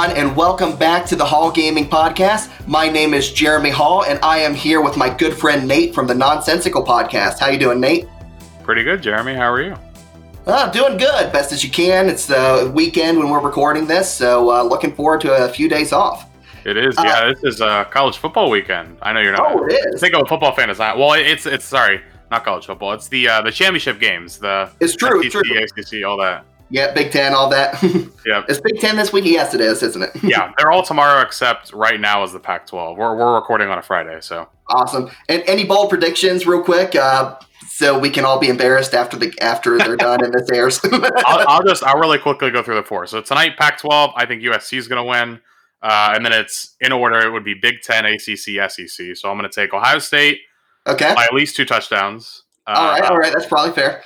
everyone, and welcome back to the Hall Gaming Podcast. My name is Jeremy Hall, and I am here with my good friend Nate from the Nonsensical Podcast. How you doing, Nate? Pretty good, Jeremy. How are you? Oh, doing good, best as you can. It's the weekend when we're recording this, so uh, looking forward to a few days off. It is, uh, yeah. This is uh, college football weekend. I know you're not. Oh, it is. I think a football fan is not. Well, it's it's sorry, not college football. It's the uh, the championship games. The it's true, SEC, true. ACC, all that. Yeah, Big Ten, all that. yeah, it's Big Ten this week. Yes, it is, isn't it? yeah, they're all tomorrow except right now is the Pac-12. We're we're recording on a Friday, so awesome. And any bold predictions, real quick, uh, so we can all be embarrassed after the after they're done and this airs. I'll, I'll, just I'll really quickly go through the four. So tonight, Pac-12. I think USC is going to win, uh, and then it's in order. It would be Big Ten, ACC, SEC. So I'm going to take Ohio State. Okay. By at least two touchdowns. all right, all right, that's probably fair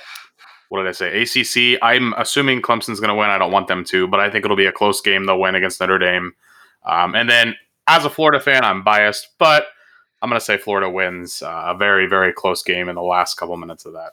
what did I say? ACC. I'm assuming Clemson's going to win. I don't want them to, but I think it'll be a close game. They'll win against Notre Dame. Um, and then, as a Florida fan, I'm biased, but I'm going to say Florida wins uh, a very, very close game in the last couple minutes of that.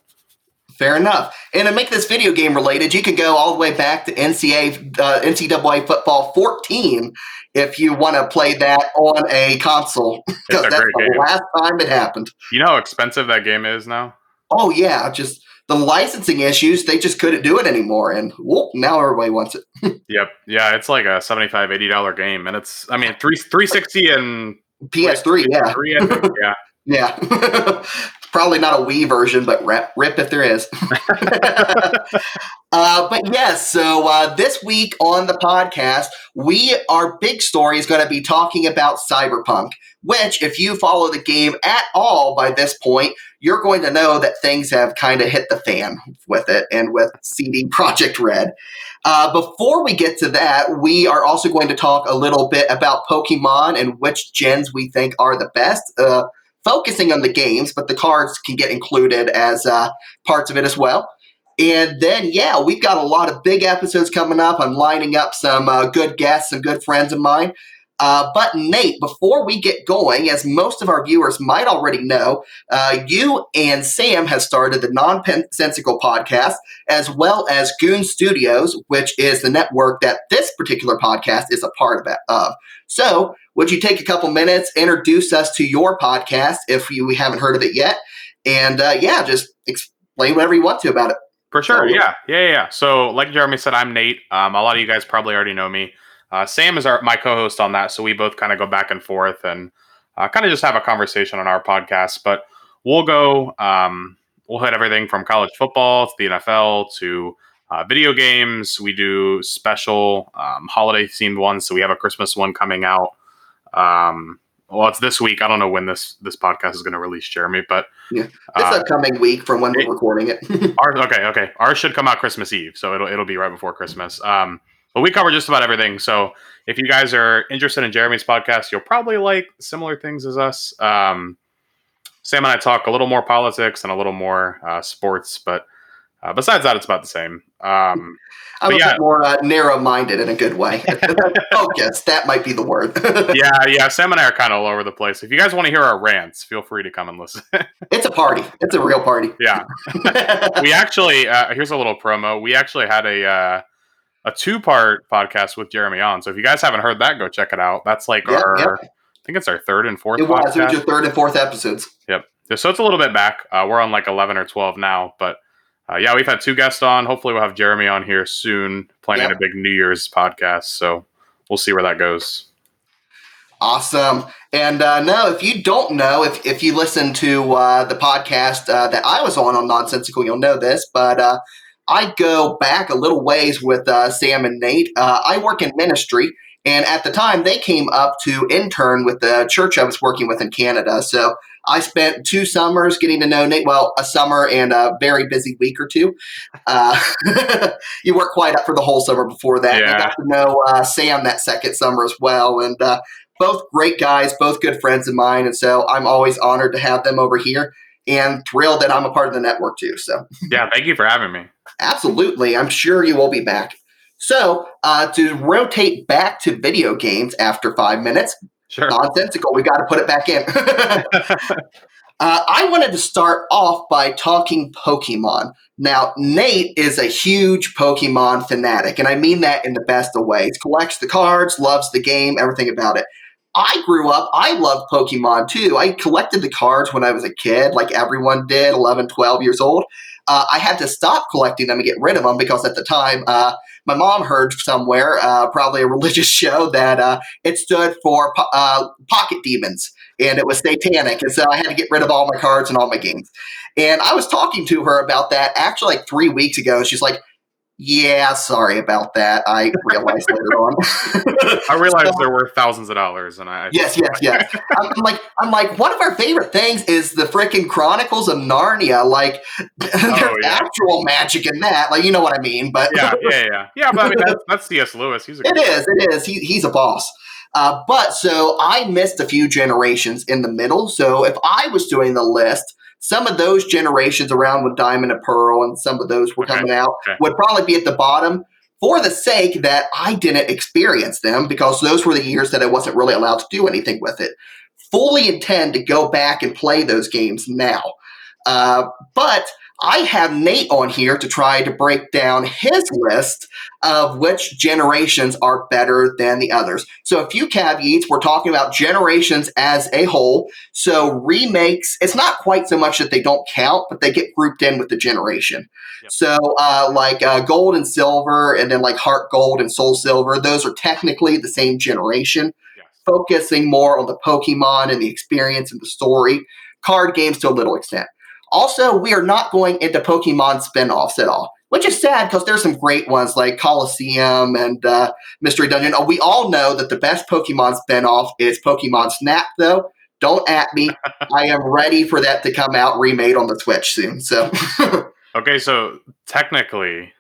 Fair enough. And to make this video game related, you can go all the way back to NCAA, uh, NCAA football 14 if you want to play that on a console. Because that's the game. last time it happened. You know how expensive that game is now? Oh, yeah. Just the licensing issues, they just couldn't do it anymore. And whoop, now everybody wants it. yep. Yeah, it's like a 75 $80 game. And it's, I mean, 3, 360 and PS3, yeah. yeah. yeah. Probably not a Wii version, but rip, rip if there is. uh, but yes, so uh, this week on the podcast, we our big story is going to be talking about Cyberpunk. Which, if you follow the game at all by this point, you're going to know that things have kind of hit the fan with it and with CD Projekt Red. Uh, before we get to that, we are also going to talk a little bit about Pokemon and which gens we think are the best. Uh, focusing on the games, but the cards can get included as uh, parts of it as well. And then, yeah, we've got a lot of big episodes coming up. I'm lining up some uh, good guests, some good friends of mine. Uh, but Nate, before we get going, as most of our viewers might already know, uh, you and Sam has started the non Nonsensical podcast, as well as Goon Studios, which is the network that this particular podcast is a part of. So, would you take a couple minutes, introduce us to your podcast if you haven't heard of it yet, and uh, yeah, just explain whatever you want to about it. For sure, yeah, yeah, yeah. So, like Jeremy said, I'm Nate. Um, a lot of you guys probably already know me. Uh, Sam is our my co-host on that, so we both kind of go back and forth and uh, kind of just have a conversation on our podcast. But we'll go, um, we'll hit everything from college football to the NFL to uh, video games. We do special um, holiday themed ones, so we have a Christmas one coming out. Um, well, it's this week. I don't know when this this podcast is going to release, Jeremy, but yeah, it's uh, upcoming week from when we're recording it. ours, okay, okay, ours should come out Christmas Eve, so it'll it'll be right before Christmas. Um, but we cover just about everything. So if you guys are interested in Jeremy's podcast, you'll probably like similar things as us. Um, Sam and I talk a little more politics and a little more uh, sports, but uh, besides that, it's about the same. Um, I'm a yeah. bit more uh, narrow-minded in a good way. Focus. That might be the word. yeah, yeah. Sam and I are kind of all over the place. If you guys want to hear our rants, feel free to come and listen. it's a party. It's a real party. Yeah. we actually uh, here's a little promo. We actually had a uh, a two part podcast with Jeremy on. So if you guys haven't heard that, go check it out. That's like yep, our, yep. I think it's our third and fourth. It was, it was your third and fourth episodes. Yep. So it's a little bit back. Uh, we're on like 11 or 12 now, but uh, yeah, we've had two guests on. Hopefully we'll have Jeremy on here soon, planning yep. a big New Year's podcast. So we'll see where that goes. Awesome. And uh, no, if you don't know, if, if you listen to uh, the podcast uh, that I was on on Nonsensical, you'll know this. But uh, I go back a little ways with uh, Sam and Nate. Uh, I work in ministry, and at the time, they came up to intern with the church I was working with in Canada. So I spent two summers getting to know Nate. Well, a summer and a very busy week or two. Uh, you work quite up for the whole summer before that. Yeah. I got to know uh, Sam that second summer as well, and uh, both great guys, both good friends of mine. And so I'm always honored to have them over here and thrilled that I'm a part of the network too. So, yeah, thank you for having me. Absolutely. I'm sure you will be back. So, uh, to rotate back to video games after five minutes, sure. nonsensical. We got to put it back in. Uh, I wanted to start off by talking Pokemon. Now, Nate is a huge Pokemon fanatic, and I mean that in the best of ways. Collects the cards, loves the game, everything about it. I grew up, I loved Pokemon too. I collected the cards when I was a kid, like everyone did, 11, 12 years old. Uh, I had to stop collecting them and get rid of them because at the time, uh, my mom heard somewhere, uh, probably a religious show, that uh, it stood for po- uh, pocket demons and it was satanic. And so I had to get rid of all my cards and all my games. And I was talking to her about that actually like three weeks ago. She's like, yeah, sorry about that. I realized later on. I realized so, there were thousands of dollars, and I yes, yes, yes. I'm like, I'm like, one of our favorite things is the freaking Chronicles of Narnia. Like, there's oh, yeah. actual magic in that. Like, you know what I mean? But yeah, yeah, yeah, yeah. But I mean, that's, that's C.S. Lewis. He's a it is, it is. He, he's a boss. Uh, but so I missed a few generations in the middle. So if I was doing the list, some of those generations around with Diamond and Pearl and some of those were okay. coming out okay. would probably be at the bottom for the sake that I didn't experience them because those were the years that I wasn't really allowed to do anything with it. Fully intend to go back and play those games now. Uh, but I have Nate on here to try to break down his list of which generations are better than the others. So, a few caveats. We're talking about generations as a whole. So, remakes, it's not quite so much that they don't count, but they get grouped in with the generation. Yep. So, uh, like uh, gold and silver, and then like heart gold and soul silver, those are technically the same generation, yes. focusing more on the Pokemon and the experience and the story. Card games to a little extent. Also, we are not going into Pokemon spin-offs at all, which is sad because there's some great ones like Colosseum and uh, Mystery Dungeon. Oh, we all know that the best Pokemon spin-off is Pokemon Snap, though. Don't at me. I am ready for that to come out remade on the Switch soon. So, okay, so technically,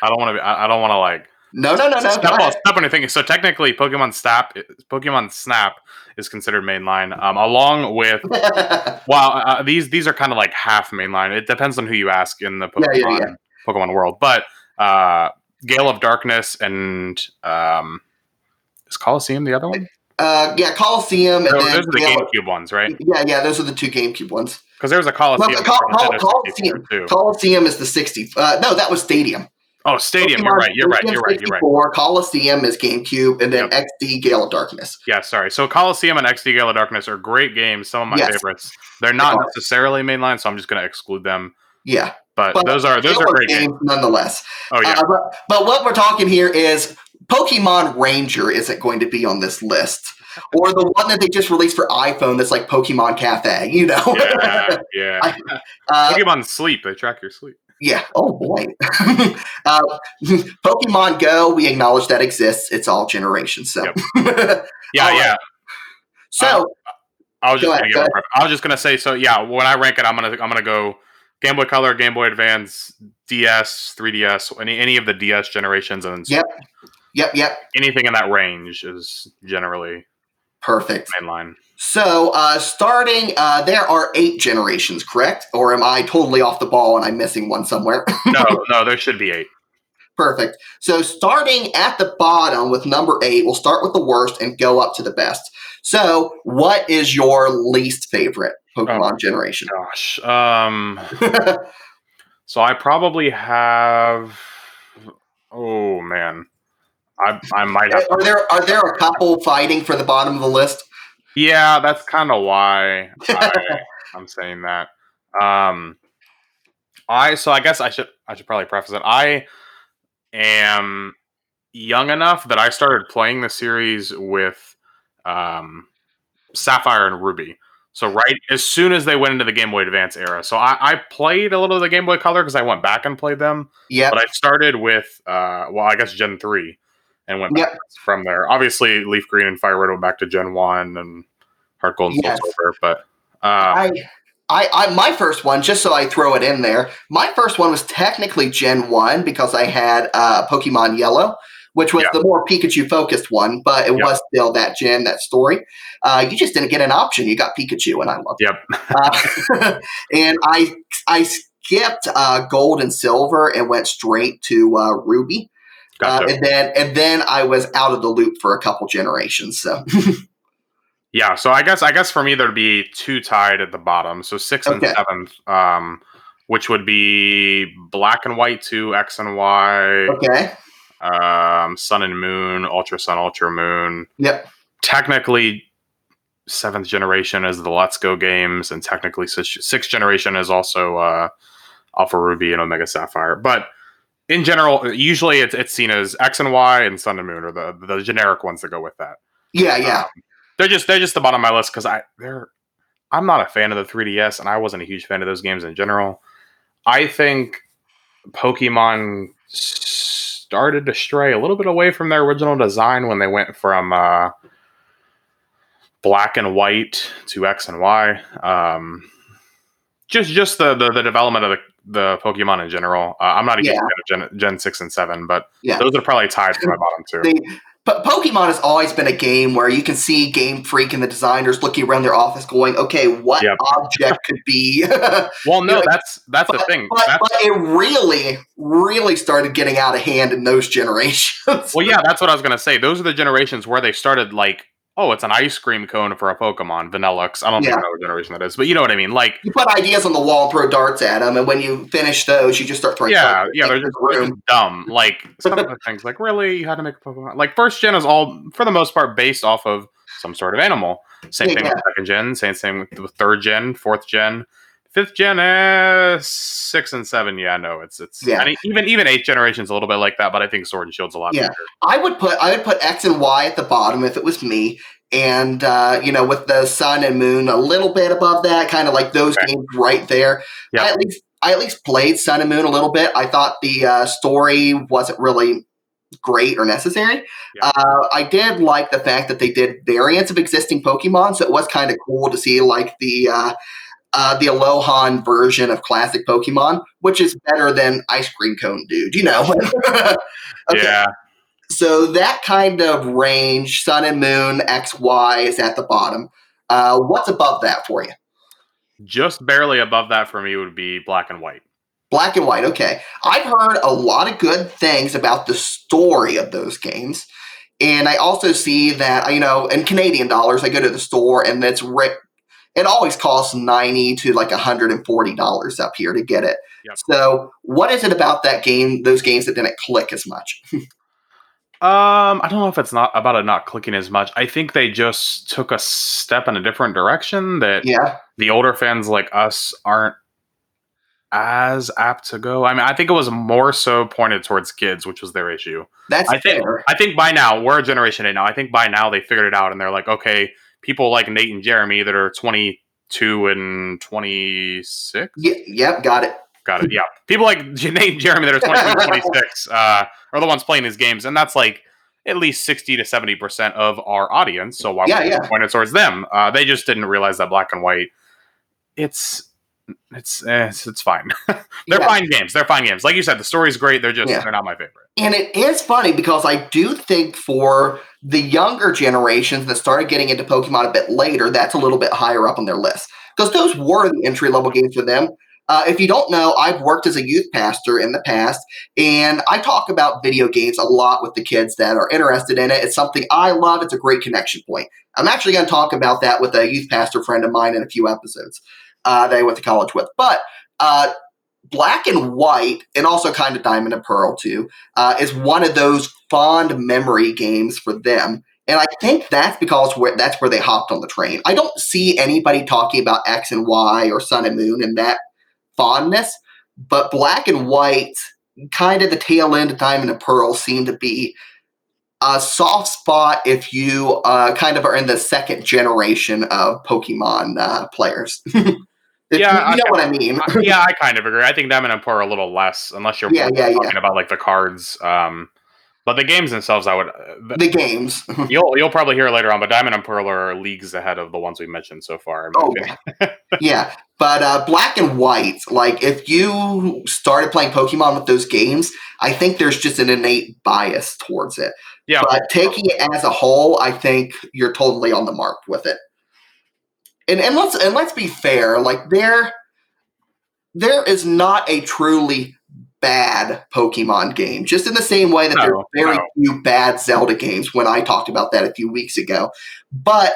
I don't want to. I don't want to like no, no, no, no. Step, on, step on anything. So technically, Pokemon Snap, Pokemon Snap is considered mainline, um, along with. well, uh, these these are kind of like half mainline. It depends on who you ask in the Pokemon yeah, yeah, yeah. Pokemon world, but uh, Gale of Darkness and um, is Colosseum the other one? Uh, yeah, Colosseum. And those, those are the GameCube ones, right? Yeah, yeah, those are the two GameCube ones. Because there was a Colosseum. Well, Col- Col- Colosseum, Colosseum is the 60. Uh, no, that was Stadium. Oh, Stadium. Pokemon, you're right. You're right. You're right. You're right. Colosseum is GameCube, and then yep. XD Gale of Darkness. Yeah, sorry. So Colosseum and XD Gale of Darkness are great games. Some of my yes. favorites. They're not they necessarily mainline, so I'm just going to exclude them. Yeah, but, but those are those are great games, games, nonetheless. Oh yeah. Uh, but, but what we're talking here is Pokemon Ranger isn't going to be on this list. Or the one that they just released for iPhone that's like Pokemon Cafe, you know? Yeah, yeah. uh, Pokemon Sleep, they track your sleep. Yeah. Oh boy. uh, Pokemon Go, we acknowledge that exists. It's all generations. So. Yep. Yeah, right. yeah. So. Uh, I was just ahead, gonna I was just gonna say so. Yeah, when I rank it, I'm gonna I'm gonna go Game Boy Color, Game Boy Advance, DS, 3DS, any any of the DS generations, and yep, yep, yep. Anything in that range is generally perfect mainline. So, uh, starting, uh, there are eight generations, correct? Or am I totally off the ball and I'm missing one somewhere? no, no, there should be eight. Perfect. So, starting at the bottom with number eight, we'll start with the worst and go up to the best. So, what is your least favorite Pokemon oh, generation? Gosh. Um, so, I probably have. Oh, man. I, I might have. Are there are there a couple fighting for the bottom of the list? Yeah, that's kind of why I, am saying that. Um, I so I guess I should I should probably preface it. I am young enough that I started playing the series with um, Sapphire and Ruby. So right as soon as they went into the Game Boy Advance era, so I, I played a little of the Game Boy Color because I went back and played them. Yeah, but I started with uh, well, I guess Gen three and went yep. from there. Obviously, Leaf Green and Fire Red went back to Gen One and Heart Gold and yes. Silver, but uh, I, I, I, my first one, just so I throw it in there, my first one was technically Gen One because I had uh, Pokemon Yellow, which was the more Pikachu focused one, but it yep. was still that gen, that story. Uh, you just didn't get an option; you got Pikachu, and I loved yep. it. uh, and I, I skipped uh, Gold and Silver and went straight to uh, Ruby. Uh, gotcha. and then and then I was out of the loop for a couple generations. So Yeah, so I guess I guess for me there'd be two tied at the bottom. So six and seventh, um, which would be Black and White two, X and Y, Okay. um, Sun and Moon, Ultra Sun, Ultra Moon. Yep. Technically, seventh generation is the Let's Go games, and technically sixth, sixth generation is also uh, Alpha Ruby and Omega Sapphire. But in general, usually it's, it's seen as X and Y and Sun and Moon are the the generic ones that go with that. Yeah, yeah. Um, they're just they're just the bottom of my list because I they're I'm not a fan of the 3DS and I wasn't a huge fan of those games in general. I think Pokemon started to stray a little bit away from their original design when they went from uh, black and white to X and Y. Um, just just the, the the development of the the Pokemon in general. Uh, I'm not a huge fan of Gen, Gen six and seven, but Yeah. those are probably tied for my bottom two. They, but Pokemon has always been a game where you can see Game Freak and the designers looking around their office, going, "Okay, what Yep. object could be?" well, no, like- that's that's the thing. But, That's- but it really, really started getting out of hand in those generations. Well, yeah, that's what I was gonna say. Those are the generations where they started like, oh, it's an ice cream cone for a Pokemon, Vanilluxe. I don't Yeah. think I know what generation that is, but you know what I mean. Like, you put ideas on the wall and throw darts at them, and when you finish those, you just start throwing. yeah, yeah, they're just, the they're just dumb. Like some of the things, like really, you had to make a Pokemon. Like first gen is all for the most part based off of some sort of animal. Same Yeah, thing yeah. with second gen. Same same with the third gen, fourth gen. Fifth gen, eh, six and seven. Yeah, no, it's it's Yeah. I mean, even even eighth generation's a little bit like that, but I think Sword and Shield's a lot Yeah. bigger. I would put I would put X and Y at the bottom if it was me, and uh, you know, with the Sun and Moon a little bit above that, kind of like those Okay. games right there. Yeah. I at least I at least played Sun and Moon a little bit. I thought the uh, story wasn't really great or necessary. Yeah. Uh, I did like the fact that they did variants of existing Pokemon, so it was kind of cool to see like the. Uh, uh, the Alolan version of classic Pokemon, which is better than Ice Cream Cone Dude, you know. Okay. Yeah, So that kind of range, Sun and Moon, X, Y is at the bottom. Uh, what's above that for you? just barely above that for me would be Black and White. Black and white. Okay. I've heard a lot of good things about the story of those games. And I also see that, you know, in Canadian dollars, I go to the store and it's ri- it always costs 90 to like $140 up here to get it. Yep. So, what is it about that game, those games that didn't click as much? Um, I don't know if it's not about it not clicking as much. I think they just took a step in a different direction that yeah. the older fans like us aren't as apt to go. I mean, I think it was more so pointed towards kids, which was their issue. That's I think fair. I think by now we're a generation A now. I think by now they figured it out and they're like, okay, people like Nate and Jeremy that are 22 and 26 Ye- yep, got it. Got it. Yeah. People like Nate and Jeremy that are 22 and 26 uh, are the ones playing these games. And that's like at least 60 to 70% of our audience. So why Yeah, would we yeah. point it towards them? Uh, they just didn't realize that black and white, it's. It's, eh, it's it's fine. they're Yeah. fine games. They're fine games. Like you said, the story's great. They're just Yeah. they're not my favorite. And it is funny because I do think for the younger generations that started getting into Pokemon a bit later, that's a little bit higher up on their list because those were the entry level games for them. Uh, if you don't know, I've worked as a youth pastor in the past, and I talk about video games a lot with the kids that are interested in it. It's something I love. It's a great connection point. I'm actually going to talk about that with a youth pastor friend of mine in a few episodes uh, that I went to college with. But uh, Black and White, and also kind of Diamond and Pearl too, uh, is one of those fond memory games for them. And I think that's because that's where they hopped on the train. I don't see anybody talking about X and Y or Sun and Moon and that fondness, but Black and White, kind of the tail end of Diamond and Pearl, seem to be a soft spot if you uh, kind of are in the second generation of Pokemon uh, players. If Yeah, you, know okay. what I mean. I- yeah, I kind of agree. I think Diamond and Pearl are a little less, unless you're Yeah, yeah, talking about like the cards. Um, but the games themselves, I would. Uh, the games. you'll you'll probably hear later on, but Diamond and Pearl are leagues ahead of the ones we mentioned so far. Oh, opinion. yeah, but uh, black and white, like if you started playing Pokemon with those games, I think there's just an innate bias towards it. Yeah. But taking it as a whole, I think you're totally on the mark with it. And and let's and let's be fair, like there there is not a truly bad Pokemon game. Just in the same way that No, there are very no. few bad Zelda games when I talked about that a few weeks ago. But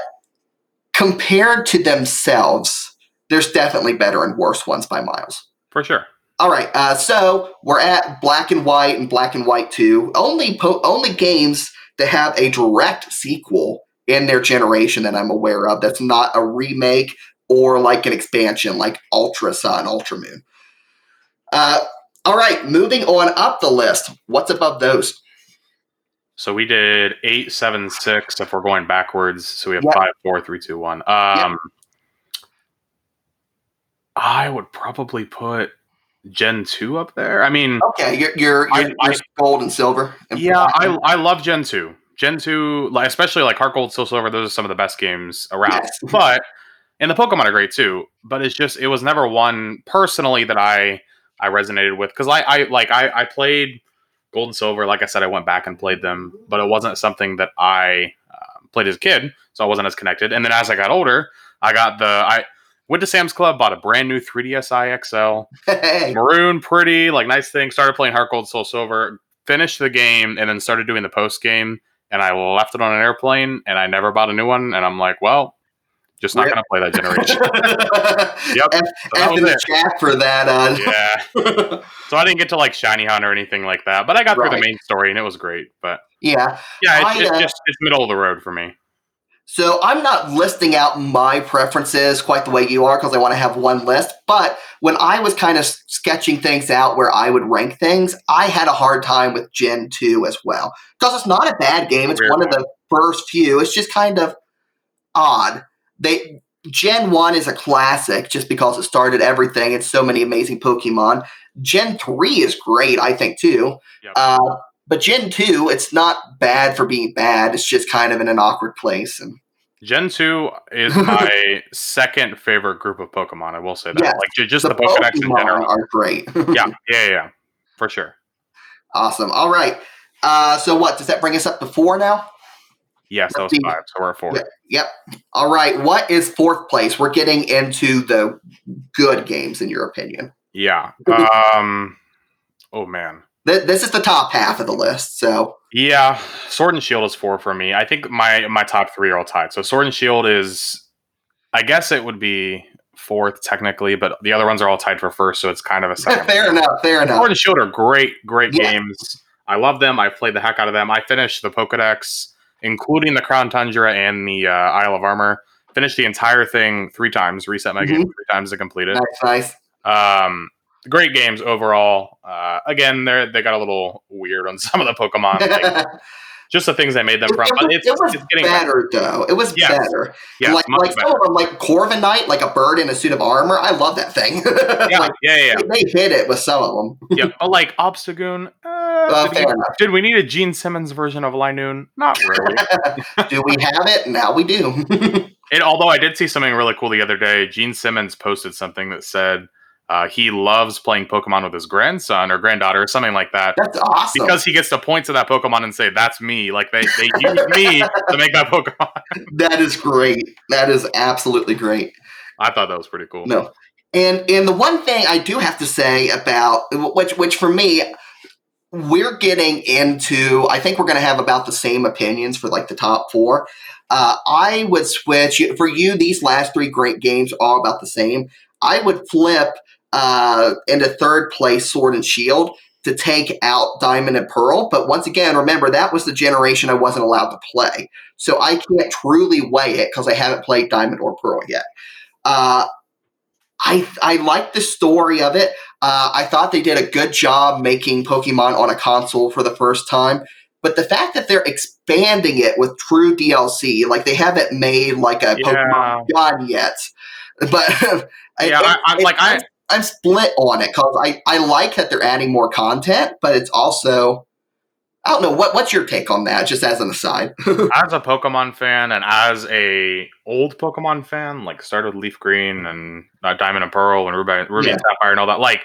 compared to themselves, there's definitely better and worse ones by miles. For sure. All right, uh, so we're at Black and White and Black and White Two. Only po- only games that have a direct sequel in their generation that I'm aware of. That's not a remake or like an expansion, like Ultra Sun, Ultra Moon. Uh, all right, moving on up the list. What's above those? So we did eight, seven, six. If we're going backwards, so we have Yep. five, four, three, two, one. Um, I would probably put Gen two up there. I mean, Okay, you're you're, you're, I- you're gold and silver. And yeah. I I love Gen two. Gen two, like especially like Heart Gold, Soul Silver. Those are some of the best games around. Yes. But and the Pokemon are great too. But it's just it was never one personally that I I resonated with because I I like I I played Gold and Silver. Like I said, I went back and played them, but it wasn't something that I uh, played as a kid, so I wasn't as connected. And then as I got older, I got the I went to Sam's Club, bought a brand new 3DS XL, maroon, pretty, like nice thing. Started playing Heart Gold, Soul Silver, finished the game, and then started doing the post game. And I left it on an airplane, and I never bought a new one. And I'm like, well, just not going to play that generation. Yep. F, So that F chat for that. Uh, yeah. So I didn't get to like Shiny Hunt or anything like that, but I got through the main story, and it was great. But yeah. yeah, it's, I, it's uh, just it's middle of the road for me. So I'm not listing out my preferences quite the way you are because I want to have one list. But when I was kind of sketching things out where I would rank things, I had a hard time with Gen 2 as well. Because it's not a bad game. It's Weird one of the first few. It's just kind of odd. They Gen 1 is a classic just because it started everything. It's so many amazing Pokemon. Gen 3 is great, I think, too. Yep. Uh, but Gen 2, it's not bad for being bad. It's just kind of in an awkward place. And Gen two is my second favorite group of Pokemon. I will say that, Yes. like just the the, Pokedex in general. are great. Yeah, yeah, yeah, for sure. awesome. All right. Uh, so what does that bring us up to four now? Yes, that was five. So we're at four. Yep. All right. What is fourth place? We're getting into the good games, in your opinion. Yeah. Um. Oh man. Th- this is the top half of the list. So Yeah. Sword and Shield is four for me. I think my my top three are all tied. So Sword and Shield is, I guess it would be fourth technically, but the other ones are all tied for first. So it's kind of a second. fair enough. Fair enough. Sword and Shield are great, great Yeah. games. I love them. I played the heck out of them. I finished the Pokedex, including the Crown Tundra and the uh, Isle of Armor. Finished the entire thing three times. Reset my game three times to complete it. Nice, nice. Um, great games overall. Uh, again, they they got a little weird on some of the Pokemon, like, just the things they made them It, from. it it's, it was it's getting better, though. It was Yes. better. Yeah, like like some of them, like Corviknight, like a bird in a suit of armor. I love that thing. Yeah, like, yeah, yeah, they, they hit it with some of them. yeah. But like Obstagoon, uh, Uh, did, fair we, enough. did we need a Gene Simmons version of Linoone? Not really. do we have it? Now we do. And although I did see something really cool the other day, Gene Simmons posted something that said uh, he loves playing Pokemon with his grandson or granddaughter or something like that. That's awesome. Because he gets to point to that Pokemon and say, "That's me." Like they they use me to make that Pokemon. that is great. That is absolutely great. I thought that was pretty cool. No. And and the one thing I do have to say about which which for me we're getting into I think we're going to have about the same opinions for like the top 4. Uh, I would switch for you these last 3 great games are all about the same. I would flip uh, into third place Sword and Shield to take out Diamond and Pearl, but once again remember that was the generation I wasn't allowed to play. So I can't truly weigh it cuz I haven't played Diamond or Pearl yet. Uh, I I like the story of it. Uh, I thought they did a good job making Pokemon on a console for the first time. But the fact that they're expanding it with true DLC, like they haven't made like a Yeah. Pokemon Gun yet, but Yeah, I- I- like, I- I'm, split on it because I I like that they're adding more content, but it's also I don't know what what's your take on that, just as an aside. As a Pokemon fan and as a old Pokemon fan, like started with Leaf Green and uh, Diamond and Pearl and Ruby, Ruby Yeah. and Sapphire and all that, like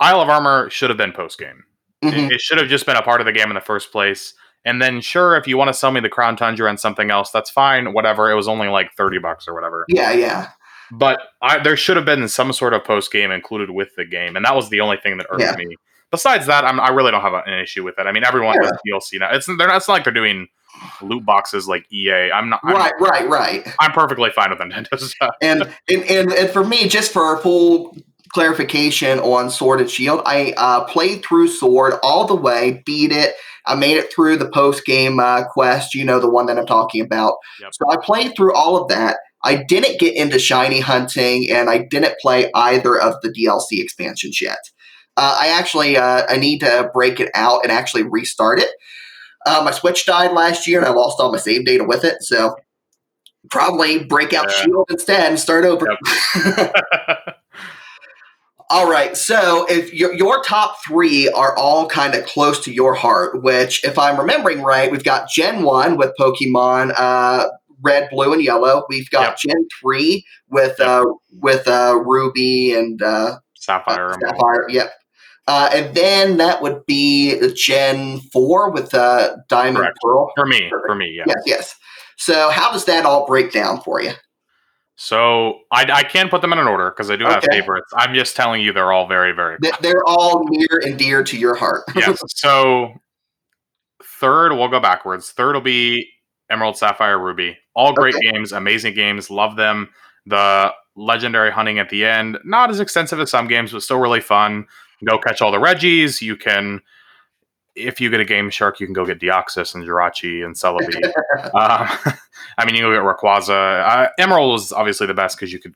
Isle of Armor should have been post game. Mhm. It, it should have just been a part of the game in the first place. And then, sure, if you want to sell me the Crown Tundra and something else, that's fine. Whatever. It was only like thirty bucks or whatever. Yeah, yeah, But I, there should have been some sort of post game included with the game, and that was the only thing that irked Yeah. me. Besides that, I'm, I really don't have an issue with it. I mean, everyone Yeah. does DLC now. It's they're not, it's not like they're doing loot boxes like EA. I'm not I'm, right, right, right. I'm perfectly fine with Nintendo stuff. And, and and and for me, just for full clarification on Sword and Shield, I uh, played through Sword all the way, beat it. I made it through the post game uh, quest, you know, the one that I'm talking about. Yep. So I played through all of that. I didn't get into shiny hunting, and I didn't play either of the DLC expansions yet. Uh, I actually uh, I need to break it out and actually restart it. Uh, my Switch died last year, and I lost all my save data with it. So probably break out Yeah. Shield instead and start over. all right. So if your your top three are all kind of close to your heart, which if I'm remembering right, we've got Gen One with Pokemon. Uh, Red, blue, and yellow. We've got Gen three with Yep. uh, with uh, Ruby and uh, Sapphire. uh. Sapphire. Yep. Uh, and then that would be Gen four with uh, Diamond Correct. Pearl. For me, for me, yeah. Yes, yes. So how does that all break down for you? So I, I can put them in an order because I do have favorites. I'm just telling you they're all very, very Th- They're all near and dear to your heart. yes. So third, we'll go backwards. Third will be Emerald, Sapphire, Ruby. All great games, amazing games. Love them. The legendary hunting at the end, not as extensive as some games, but still really fun. Go catch all the Regis. You can, if you get a Game Shark, you can go get Deoxys and Jirachi and Celebi. um, I mean, you can go get Rayquaza. Uh, Emerald was obviously the best because you could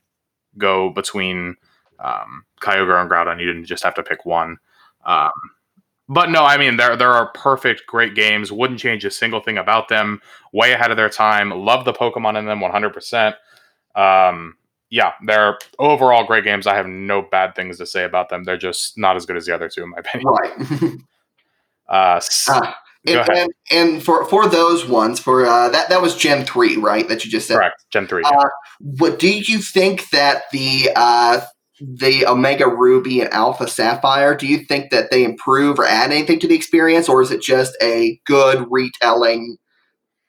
go between um, Kyogre and Groudon. You didn't just have to pick one. Um, but no, I mean there there are perfect, great games. Wouldn't change a single thing about them. Way ahead of their time. Love the Pokemon in them, one hundred percent. Um, yeah, they're overall great games. I have no bad things to say about them. They're just not as good as the other two, in my opinion. right. Uh, Ah, and, and, and for for those ones, for uh, that that was Gen three, right? That you just said. correct, Gen three. Uh, What do you think that the uh, the Omega Ruby and Alpha Sapphire? Do you think that they improve or add anything to the experience, or is it just a good retelling,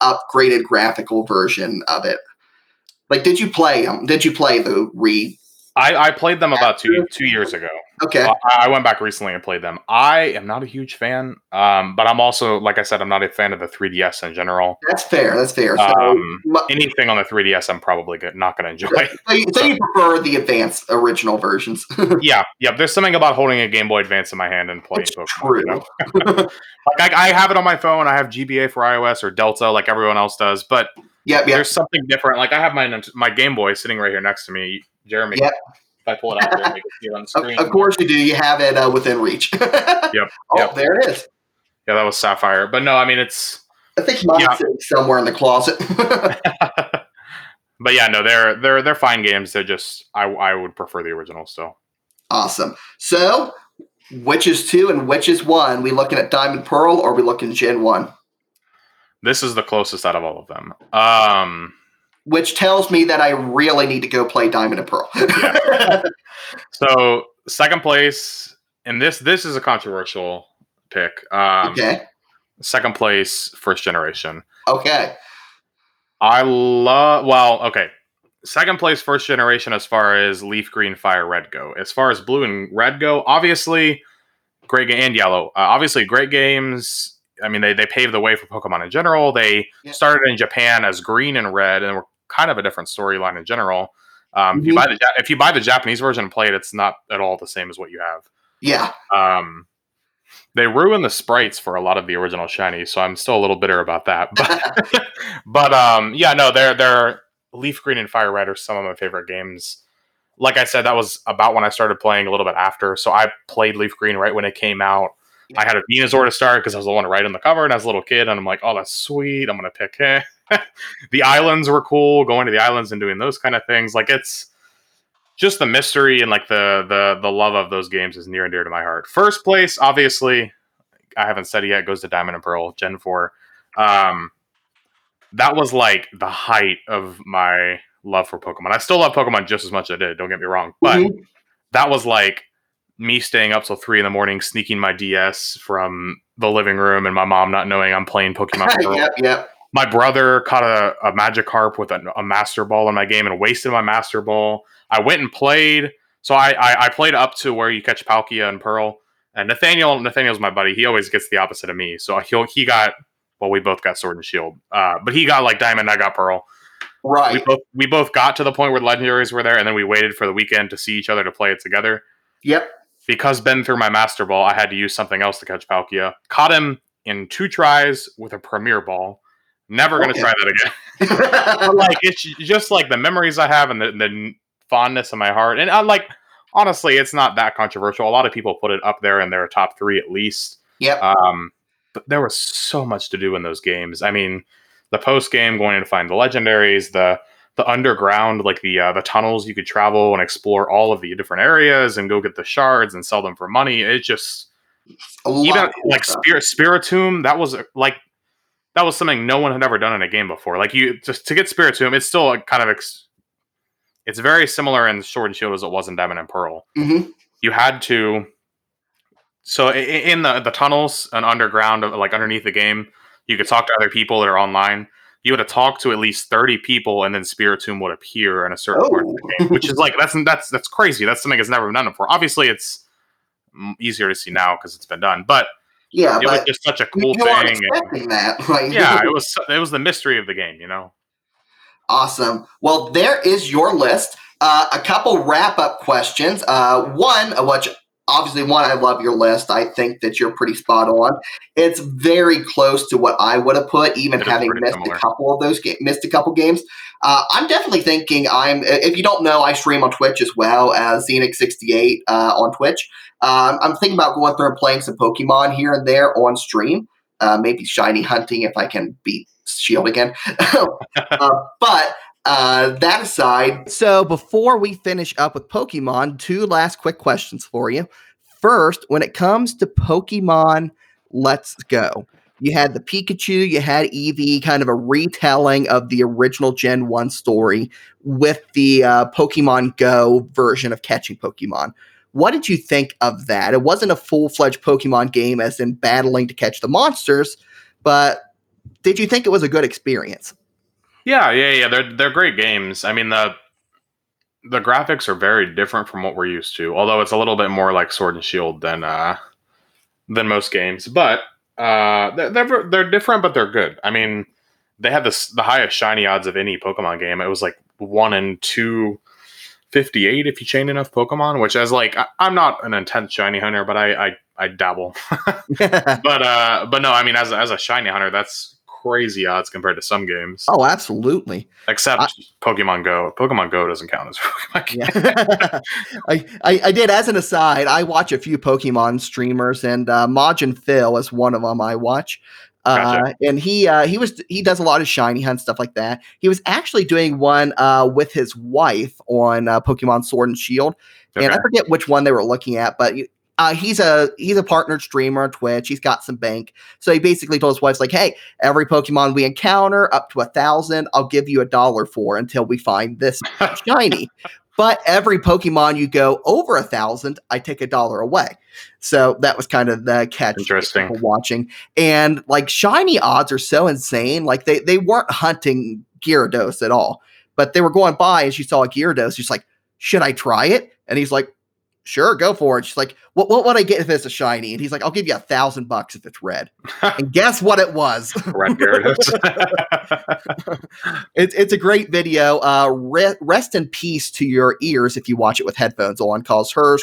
upgraded graphical version of it? Like, did you play them? Did you play the re? I, I played them about two two years ago. Okay, I, I went back recently and played them. I am not a huge fan, um, but I'm also, like I said, I'm not a fan of the 3DS in general. that's fair. That's fair. So, Um, mu- anything on the 3DS, I'm probably good, not going to enjoy. so, you, so you prefer the advanced original versions? yeah, yeah. There's something about holding a Game Boy Advance in my hand and playing Pokemon. you true. know? Like I, I have it on my phone. I have GBA for iOS or Delta, like everyone else does. But Yeah, yep. there's something different. Like I have my my Game Boy sitting right here next to me, Jeremy. Yep. If I pull it out, Jeremy can see it on the Of, screen. of course you do. You have it uh, within reach. yep. Oh, yep. there it is. Yeah, that was Sapphire. But no, I mean it's. I think mine's Yeah. somewhere in the closet. but yeah, no, they're they're they're fine games. They're just I I would prefer the original still. awesome. So, which is two and which is one? We looking at Diamond Pearl or we looking Gen one? This is the closest out of all of them. Um, Which tells me that I really need to go play Diamond and Pearl. so second place, and this this is a controversial pick. Um, okay. Second place, first generation. Okay. I love. Well, okay. Second place, first generation, as far as Leaf Green, Fire Red go. As far as Blue and Red go, obviously, great game and Yellow. Uh, obviously, great games. I mean, they they paved the way for Pokemon in general. They Yeah. started in Japan as Green and Red, and were kind of a different storyline in general. Um, If you Mhm. buy the if you buy the Japanese version and play it, it's not at all the same as what you have. Yeah. Um, they ruined the sprites for a lot of the original shinies, so I'm still a little bitter about that. But but um, yeah, no, they're they're Leaf Green and Fire Red are some of my favorite games. Like I said, that was about when I started playing a little bit after. So I played Leaf Green right when it came out. I had a Venusaur to start because I was the one right on the cover, and as a little kid, and I'm like, oh, that's sweet. I'm gonna pick him. the islands were cool, going to the islands and doing those kind of things. Like it's just the mystery and like the the the love of those games is near and dear to my heart. First place, obviously, I haven't said it yet. Goes to Diamond and Pearl, Gen Four. Um, that was like the height of my love for Pokemon. I still love Pokemon just as much as I did. Don't get me wrong, but Mhm. that was like me staying up till three in the morning, sneaking my DS from the living room, and my mom not knowing I'm playing Pokemon. Pearl. yep. Yep. My brother caught a, a Magikarp with a, a Master Ball in my game and wasted my Master Ball. I went and played. So I, I, I played up to where you catch Palkia and Pearl. And Nathaniel, Nathaniel's my buddy. He always gets the opposite of me. So he he got well, we both got Sword and Shield, uh, but he got like Diamond, I got Pearl. Right. We both we both got to the point where legendaries were there, and then we waited for the weekend to see each other to play it together. Yep. Because Ben threw my Master Ball, I had to use something else to catch Palkia. Caught him in two tries with a Premier Ball. Never gonna Okay. try that again. Like it's just like the memories I have and the, the fondness in my heart. And I like honestly, it's not that controversial. A lot of people put it up there in their top three at least. yep. Um, but there was so much to do in those games. I mean, the post game going to find the legendaries, the the underground, like the uh, the tunnels you could travel and explore all of the different areas and go get the shards and sell them for money. It just even like. Spirit Spiritomb, that was like that was something no one had ever done in a game before. Like you just to get Spiritomb, it's still a kind of ex- it's very similar in Sword and Shield as it was in Diamond and Pearl. Mhm. You had to so in the the tunnels and underground, like underneath the game, you could talk to other people that are online. You had to talk to at least thirty people, and then Spiritomb would appear in a certain part of Oh. the game, which is like that's that's that's crazy. That's something that's never been done before. Obviously, it's easier to see now because it's been done, but Yeah, it was just such a cool thing. and- that. Like, yeah, it was it was the mystery of the game, you know. Awesome. Well, there is your list. Uh, a couple wrap up questions. Uh, one, which obviously, one, I love your list. I think that you're pretty spot on. It's very close to what I would have put, even It having missed similar. a couple of those ga- missed a couple games. Uh, I'm definitely thinking I'm. If you don't know, I stream on Twitch as well as Xenix68 uh, on Twitch. Um, I'm thinking about going through and playing some Pokemon here and there on stream. Uh, maybe shiny hunting if I can beat Shield again. uh, but uh, that aside, so before we finish up with Pokemon, two last quick questions for you. First, when it comes to Pokemon Let's Go, you had the Pikachu, you had Eevee, kind of a retelling of the original Gen 1 story with the uh, Pokemon Go version of catching Pokemon. What did you think of that? It wasn't a full fledged Pokemon game, as in battling to catch the monsters, but did you think it was a good experience? Yeah, yeah, yeah. They're they're great games. I mean the the graphics are very different from what we're used to. Although it's a little bit more like Sword and Shield than uh than most games, but uh they're they're, they're different, but they're good. I mean, they had this the highest shiny odds of any Pokemon game. It was like one in two. 58 if you chain enough Pokemon, which as like I, I'm not an intense shiny hunter, but I I, I dabble. but uh but no, I mean as as a shiny hunter, that's crazy odds compared to some games. oh, absolutely. Except I- Pokemon Go. Pokemon Go doesn't count as Pokemon. Yeah. I, I, I did, as an aside, I watch a few Pokemon streamers, and uh, Majin Phil is one of them I watch. Uh, Gotcha. and he uh, he was he does a lot of shiny hunt stuff like that. He was actually doing one uh, with his wife on uh, Pokemon Sword and Shield, and I forget which one they were looking at, but uh, he's a he's a partnered streamer on Twitch. He's got some bank, so he basically told his wife like, "Hey, every Pokemon we encounter up to a thousand, I'll give you a dollar for until we find this shiny." But every Pokemon you go over a thousand, I take a dollar away. So that was kind of the catch Interesting. watching. And like shiny odds are so insane. Like they they weren't hunting Gyarados at all, but they were going by and she saw a Gyarados. She's like, "Should I try it?" And he's like, "Sure, go for it." She's like, "What what would I get if it's a shiny?" And he's like, "I'll give you a thousand bucks if it's red." and guess what it was? Red It's it's a great video. Uh, re- rest in peace to your ears if you watch it with headphones on, cause hers.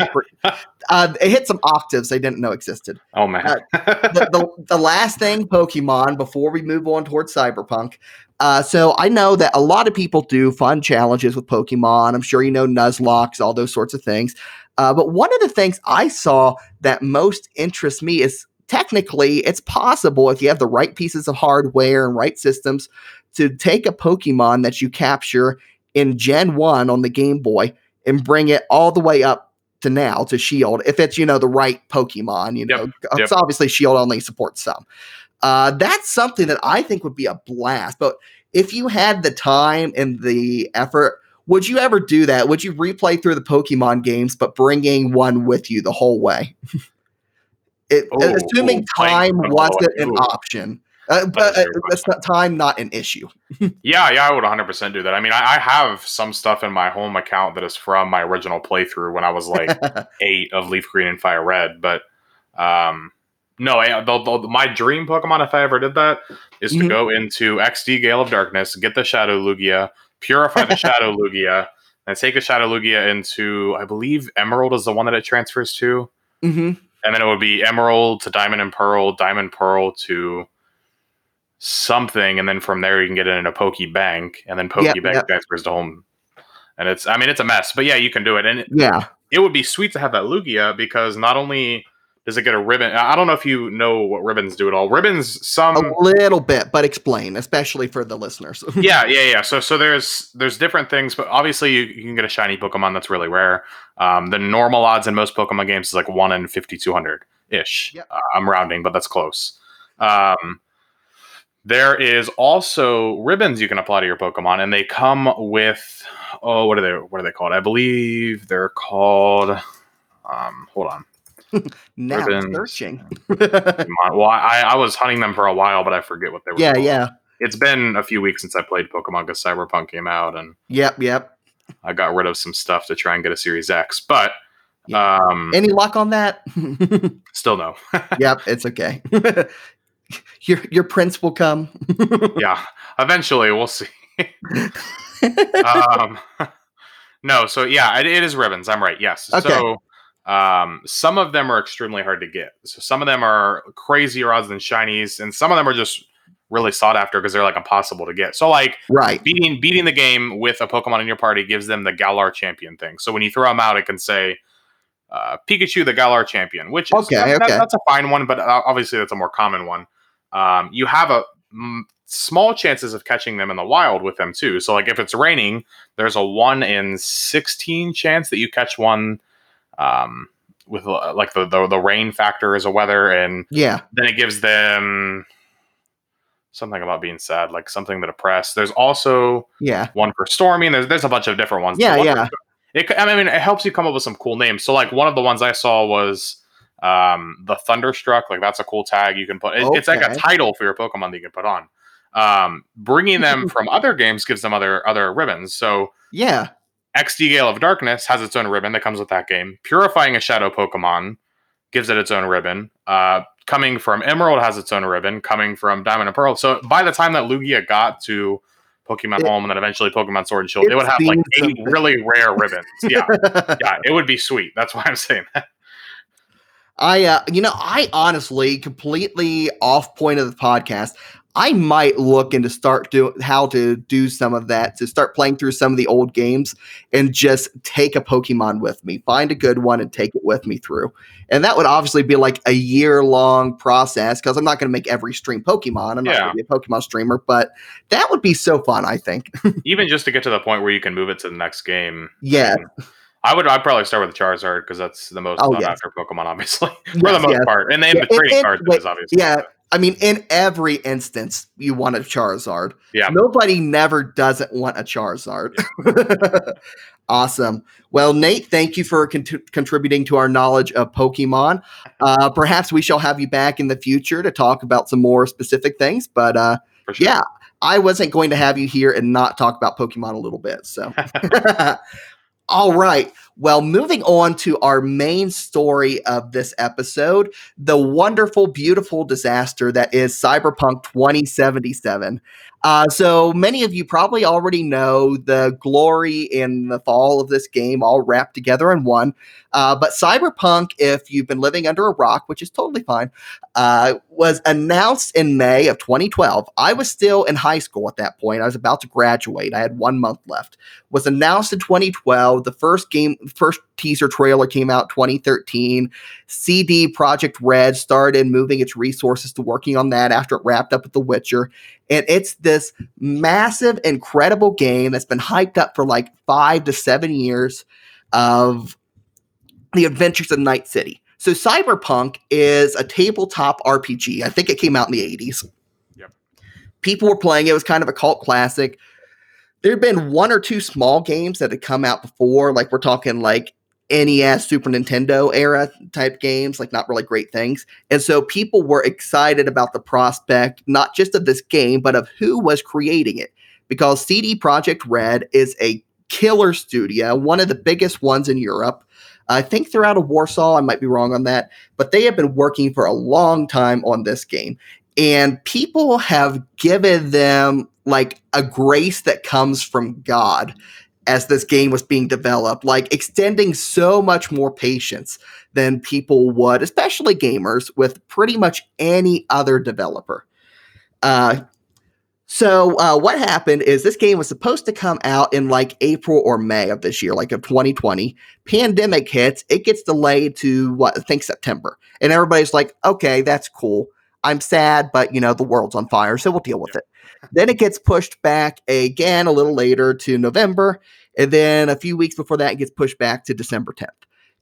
uh, it hit some octaves they didn't know existed. oh man. the, the, the last thing, Pokemon, before we move on towards Cyberpunk. Uh, so I know that a lot of people do fun challenges with Pokemon. I'm sure you know Nuzlockes, all those sorts of things. Uh, but one of the things I saw that most interests me is technically it's possible if you have the right pieces of hardware and right systems to take a Pokemon that you capture in Gen 1 on the Game Boy and bring it all the way up to now to Shield if it's, you know, the right Pokemon, you know. yep. It's obviously Shield only supports some. Uh, that's something that I think would be a blast. But if you had the time and the effort, would you ever do that? Would you replay through the Pokemon games, but bringing one with you the whole way? it, assuming time wasn't an option. Uh, but uh, that's not time, not an issue. yeah, yeah, I would 100% do that. I mean, I, I have some stuff in my home account that is from my original playthrough when I was like eight of Leaf Green and Fire Red, but um, no, I, the, the, my dream Pokemon, if I ever did that, is to Mhm. go into XD Gale of Darkness, get the Shadow Lugia, purify the Shadow Lugia, and take a Shadow Lugia into, I believe Emerald is the one that it transfers to. hmm And then it would be Emerald to Diamond and Pearl, Diamond Pearl to something, and then from there you can get it in a Poke Bank, and then Poke Yep, Bank yep. transfers to home. And it's, I mean, it's a mess, but yeah, you can do it. And it, Yeah. it would be sweet to have that Lugia because not only does it get a ribbon, I don't know if you know what ribbons do at all. Ribbons, some A little bit, but explain, especially for the listeners. yeah, yeah, yeah. So so there's there's different things, but obviously you, you can get a shiny Pokemon that's really rare. Um, the normal odds in most Pokemon games is like one in fifty two hundred ish. Yep. Uh, I'm rounding, but that's close. Um, there is also ribbons you can apply to your Pokemon, and they come with oh, what are they? What are they called? I believe they're called. Um, hold on. now Ribbons. searching. Well, I, I was hunting them for a while, but I forget what they were. yeah, called. yeah. It's been a few weeks since I played Pokemon because Cyberpunk came out, and Yep, yep. I got rid of some stuff to try and get a Series X, but um, Any luck on that? still no. yep, it's okay. your your prince will come. yeah, eventually we'll see. um, no, so yeah, it, it is ribbons. I'm right. Yes. Okay. So um, some of them are extremely hard to get. So some of them are crazier odds than shinies, and some of them are just really sought after because they're like impossible to get. So like right. beating beating the game with a Pokemon in your party gives them the Galar champion thing. So when you throw them out, it can say uh, Pikachu the Galar champion, which is Okay, that- okay. that's a fine one, but uh, obviously that's a more common one. Um, you have a mm, small chances of catching them in the wild with them too. So like if it's raining, there's a one in sixteen chance that you catch one. Um, with uh, like the, the the rain factor as a weather, and Yeah. then it gives them something about being sad, like something to depress. There's also Yeah. one for Stormy, and there's there's a bunch of different ones. Yeah, yeah. It, I mean, it helps you come up with some cool names. So, like one of the ones I saw was um, the Thunderstruck. Like that's a cool tag you can put. it- It's like a title for your Pokemon that you can put on. Um, bringing them from other games gives them other other ribbons. So Yeah. XD Gale of Darkness has its own ribbon that comes with that game. Purifying a Shadow Pokemon gives it its own ribbon. Uh, coming from Emerald has its own ribbon. Coming from Diamond and Pearl. So by the time that Lugia got to Pokemon It- Home and then eventually Pokemon Sword and Shield, it it would have like eight something. really rare ribbons. Yeah, yeah, it would be sweet. That's why I'm saying that. I, uh, you know, I honestly completely off point of the podcast. I might look into start do how to do some of that to start playing through some of the old games and just take a Pokemon with me, find a good one and take it with me through. And that would obviously be like a year long process because I'm not going to make every stream Pokemon. I'm not going to be a Pokemon streamer, but that would be so fun. I think. Even just to get to the point where you can move it to the next game. yeah. I would. I'd probably start with Charizard because that's the most Oh, yes. after Pokemon, obviously, for Yes, the most yes. part. And then Yeah, the trading cards is obviously. yeah. I mean, in every instance, you want a Charizard. Yeah. Nobody never doesn't want a Charizard. awesome. Well, Nate, thank you for con- contributing to our knowledge of Pokemon. Uh, perhaps we shall have you back in the future to talk about some more specific things. But uh, sure. yeah, I wasn't going to have you here and not talk about Pokemon a little bit. So, all right. Well, moving on to our main story of this episode the wonderful, beautiful disaster that is Cyberpunk 2077. Uh, so, many of you probably already know the glory and the fall of this game all wrapped together in one. Uh, but Cyberpunk, if you've been living under a rock, which is totally fine, uh, was announced in May of 2012. I was still in high school at that point. I was about to graduate. I had one month left. Was announced in 2012. The first game, first teaser trailer came out 2013. CD Projekt Red started moving its resources to working on that after it wrapped up with The Witcher. And it's this massive, incredible game that's been hyped up for like five to seven years of the adventures of Night City. So Cyberpunk is a tabletop RPG. I think it came out in the 80s. Yep. People were playing it. It was kind of a cult classic. There had been one or two small games that had come out before, like we're talking like NES, Super Nintendo era type games, like not really great things. And so people were excited about the prospect, not just of this game, but of who was creating it. Because CD Projekt Red is a killer studio, one of the biggest ones in Europe. I think they're out of Warsaw. I might be wrong on that, but they have been working for a long time on this game. And people have given them like a grace that comes from God as this game was being developed, like extending so much more patience than people would, especially gamers, with pretty much any other developer. Uh, so uh, what happened is this game was supposed to come out in like April or May of this year, like of 2020. Pandemic hits, it gets delayed to what I think September, and everybody's like, "Okay, that's cool. I'm sad, but you know the world's on fire, so we'll deal with it." Then it gets pushed back again a little later to November, and then a few weeks before that, it gets pushed back to December 10th.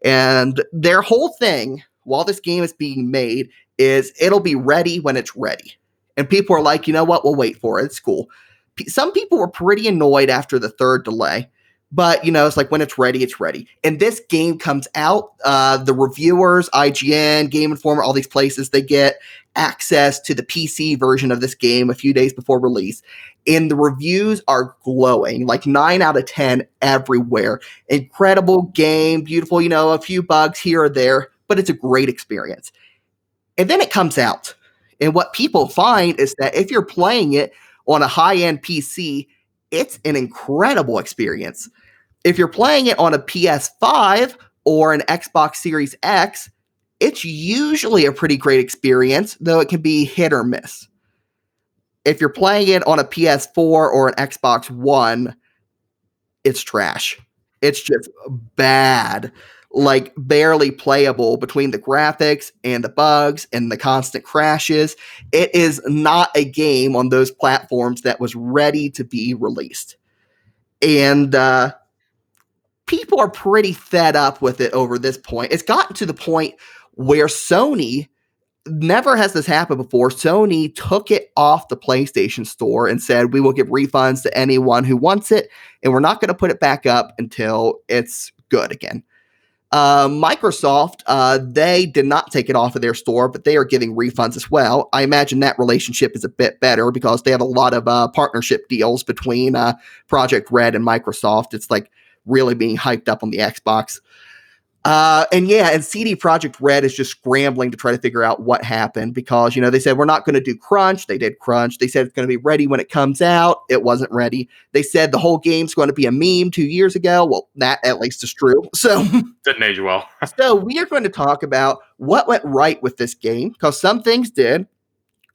And their whole thing, while this game is being made, is it'll be ready when it's ready. And people are like, you know what? We'll wait for it. It's cool. P- some people were pretty annoyed after the third delay, but you know, it's like when it's ready, it's ready. And this game comes out. Uh, the reviewers, IGN, Game Informer, all these places, they get access to the PC version of this game a few days before release. And the reviews are glowing, like nine out of 10 everywhere. Incredible game, beautiful, you know, a few bugs here or there, but it's a great experience. And then it comes out and what people find is that if you're playing it on a high end PC, it's an incredible experience. If you're playing it on a PS5 or an Xbox Series X, it's usually a pretty great experience, though it can be hit or miss. If you're playing it on a PS4 or an Xbox One, it's trash. It's just bad like barely playable between the graphics and the bugs and the constant crashes. It is not a game on those platforms that was ready to be released. And uh, people are pretty fed up with it over this point. It's gotten to the point where Sony never has this happened before. Sony took it off the PlayStation Store and said, We will give refunds to anyone who wants it, and we're not going to put it back up until it's good again. Uh, Microsoft, uh, they did not take it off of their store, but they are giving refunds as well. I imagine that relationship is a bit better because they have a lot of uh, partnership deals between uh, Projekt Red and Microsoft. It's like really being hyped up on the Xbox. Uh, and yeah, and CD Projekt Red is just scrambling to try to figure out what happened because you know they said we're not going to do crunch. They did crunch. They said it's going to be ready when it comes out. It wasn't ready. They said the whole game's going to be a meme two years ago. Well, that at least is true. So didn't age well. so we are going to talk about what went right with this game because some things did,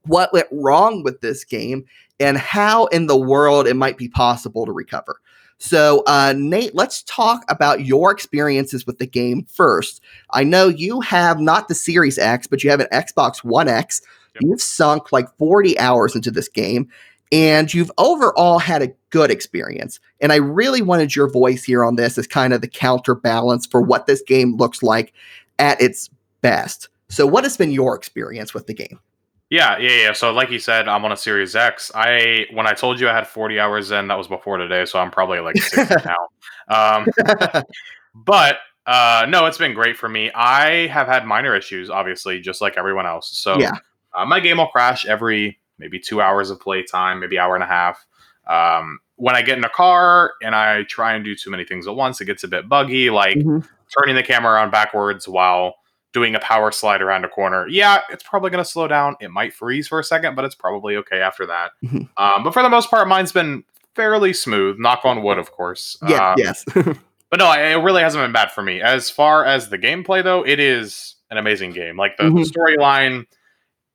what went wrong with this game, and how in the world it might be possible to recover. So, uh, Nate, let's talk about your experiences with the game first. I know you have not the Series X, but you have an Xbox One X. Yep. You've sunk like 40 hours into this game, and you've overall had a good experience. And I really wanted your voice here on this as kind of the counterbalance for what this game looks like at its best. So, what has been your experience with the game? Yeah, yeah, yeah. So, like you said, I'm on a Series X. I when I told you I had 40 hours in, that was before today, so I'm probably like 60 now. Um, but uh, no, it's been great for me. I have had minor issues, obviously, just like everyone else. So, yeah. Uh, my game will crash every maybe two hours of playtime, maybe hour and a half. Um, when I get in a car and I try and do too many things at once, it gets a bit buggy, like mm-hmm. turning the camera around backwards while doing a power slide around a corner. Yeah, it's probably going to slow down. It might freeze for a second, but it's probably okay after that. Mm-hmm. Um, but for the most part, mine's been fairly smooth. Knock on wood, of course. Yeah, um, yes. but no, it really hasn't been bad for me. As far as the gameplay, though, it is an amazing game. Like the, mm-hmm. the storyline.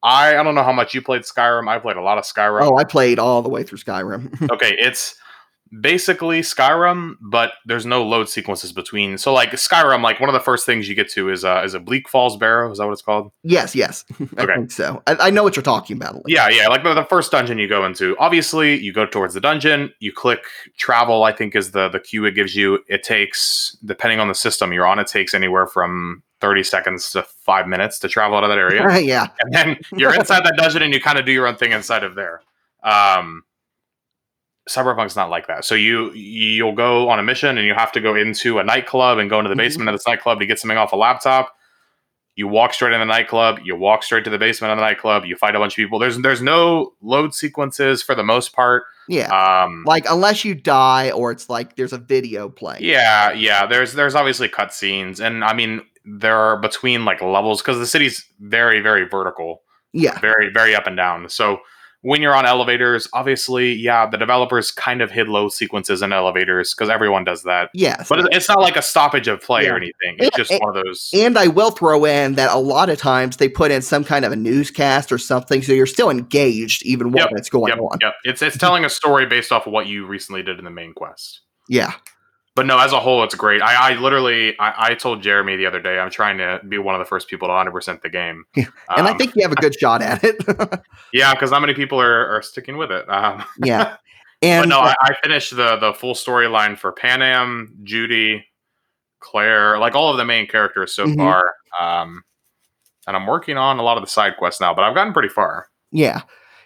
I, I don't know how much you played Skyrim. I played a lot of Skyrim. Oh, I played all the way through Skyrim. okay, it's basically Skyrim, but there's no load sequences between. So like Skyrim, like one of the first things you get to is uh, is a Bleak Falls Barrow. Is that what it's called? Yes, yes. I okay. think so. I, I, know what you're talking about. Yeah, yeah. Like the, the, first dungeon you go into. Obviously, you go towards the dungeon. You click travel. I think is the the cue it gives you. It takes depending on the system you're on. It takes anywhere from 30 seconds to five minutes to travel out of that area. yeah. And then you're inside that dungeon and you kind of do your own thing inside of there. Um, Cyberpunk's not like that. So you you'll go on a mission and you have to go into a nightclub and go into the mm-hmm. basement mm-hmm. of this nightclub to get something off a laptop. You walk straight in the nightclub. You walk straight to the basement of the nightclub. You fight a bunch of people. There's there's no load sequences for the most part. Yeah. Um, like unless you die or it's like there's a video play yeah, yeah. There's there's obviously cutscenes, and I mean there are between like levels because the city's very very vertical, Yeah. very very up and down. So when you're on elevators, obviously, yeah, the developers kind of hid low sequences in elevators because everyone does that. Yes. But it- it's not like a stoppage of play or anything. It's Yeah, just and- one of those. And I will throw in that a lot of times they put in some kind of a newscast or something, so you're still engaged even while Yep, it's going Yep, on. yep. It's it's telling a story based off of what you recently did in the main quest. Yeah. But no, as a whole, it's great. I, I literally, I, I told Jeremy the other day, I'm trying to be one of the first people to 100% the game. Yeah, And I Um, think you have a good shot at it. yeah, because not many people are, are sticking with it. Um, yeah. but And no, I, I finished the the full storyline for Panam, Judy, Claire, like all of the main characters so Mhm. far. Um, and I'm working on a lot of the side quests now, but I've gotten pretty far. Yeah.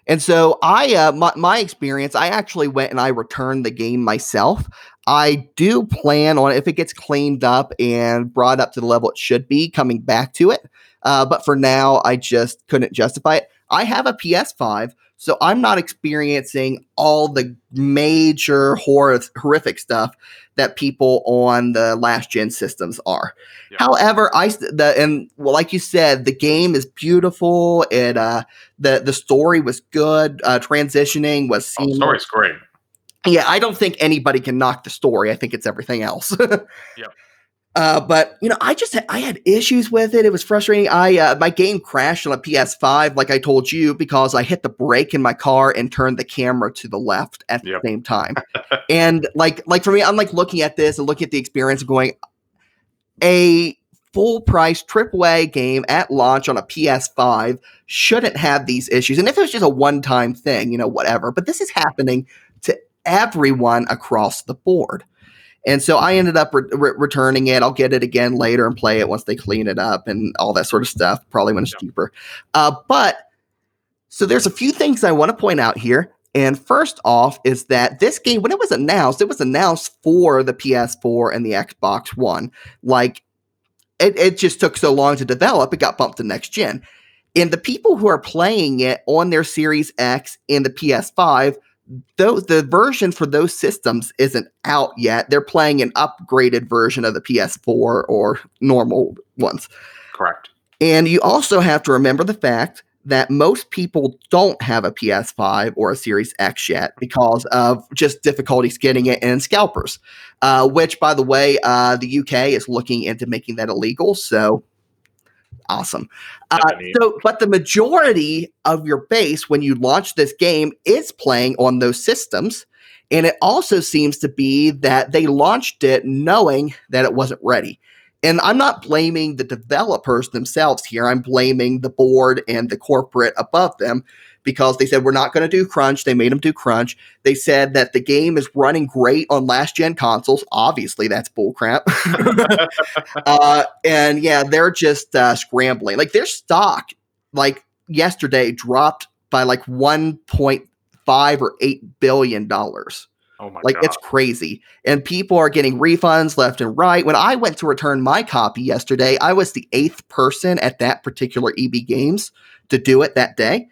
And so I uh my, my experience, I actually went and I returned the game myself. I do plan on if it gets cleaned up and brought up to the level it should be, coming back to it. Uh, but for now, I just couldn't justify it. I have a PS5, so I'm not experiencing all the major horror, horrific stuff that people on the last gen systems are. Yeah. However, I the and well, like you said, the game is beautiful. It uh the the story was good. Uh, transitioning was Oh, the story's great. Yeah, I don't think anybody can knock the story. I think it's everything else. Yep. Uh, but you know, I just I had issues with it. It was frustrating. I uh, my game crashed on a PS5, like I told you, because I hit the brake in my car and turned the camera to the left at Yep. the same time. and like like for me, I'm like looking at this and looking at the experience and going, a full price AAA game at launch on a PS5 shouldn't have these issues. And if it was just a one time thing, you know, whatever. But this is happening everyone across the board. And so I ended up re- re- returning it. I'll get it again later and play it once they clean it up and all that sort of stuff, probably when it's Yep. cheaper. Uh, but so there's a few things I want to point out here. And first off, is that this game, when it was announced, it was announced for the PS4 and the Xbox One. Like, it, it just took so long to develop, it got bumped to next gen. And the people who are playing it on their Series X and the PS5, those the version for those systems isn't out yet. They're playing an upgraded version of the PS4 or normal ones. Correct. And you also have to remember the fact that most people don't have a PS5 or a Series X yet because of just difficulties getting it and scalpers. Uh, which, by the way, uh, the UK is looking into making that illegal. So awesome. Uh, so, but the majority of your base when you launch this game is playing on those systems. And it also seems to be that they launched it knowing that it wasn't ready. And I'm not blaming the developers themselves here. I'm blaming the board and the corporate above them because they said we're not going to do crunch. They made them do crunch. They said that the game is running great on last gen consoles. Obviously, that's bullcrap. uh, and yeah, they're just uh, scrambling. Like their stock, like yesterday, dropped by like 1.5 or 8 billion dollars. Oh my Like god. it's crazy. And people are getting refunds left and right. When I went to return my copy yesterday, I was the eighth person at that particular EB Games to do it that day.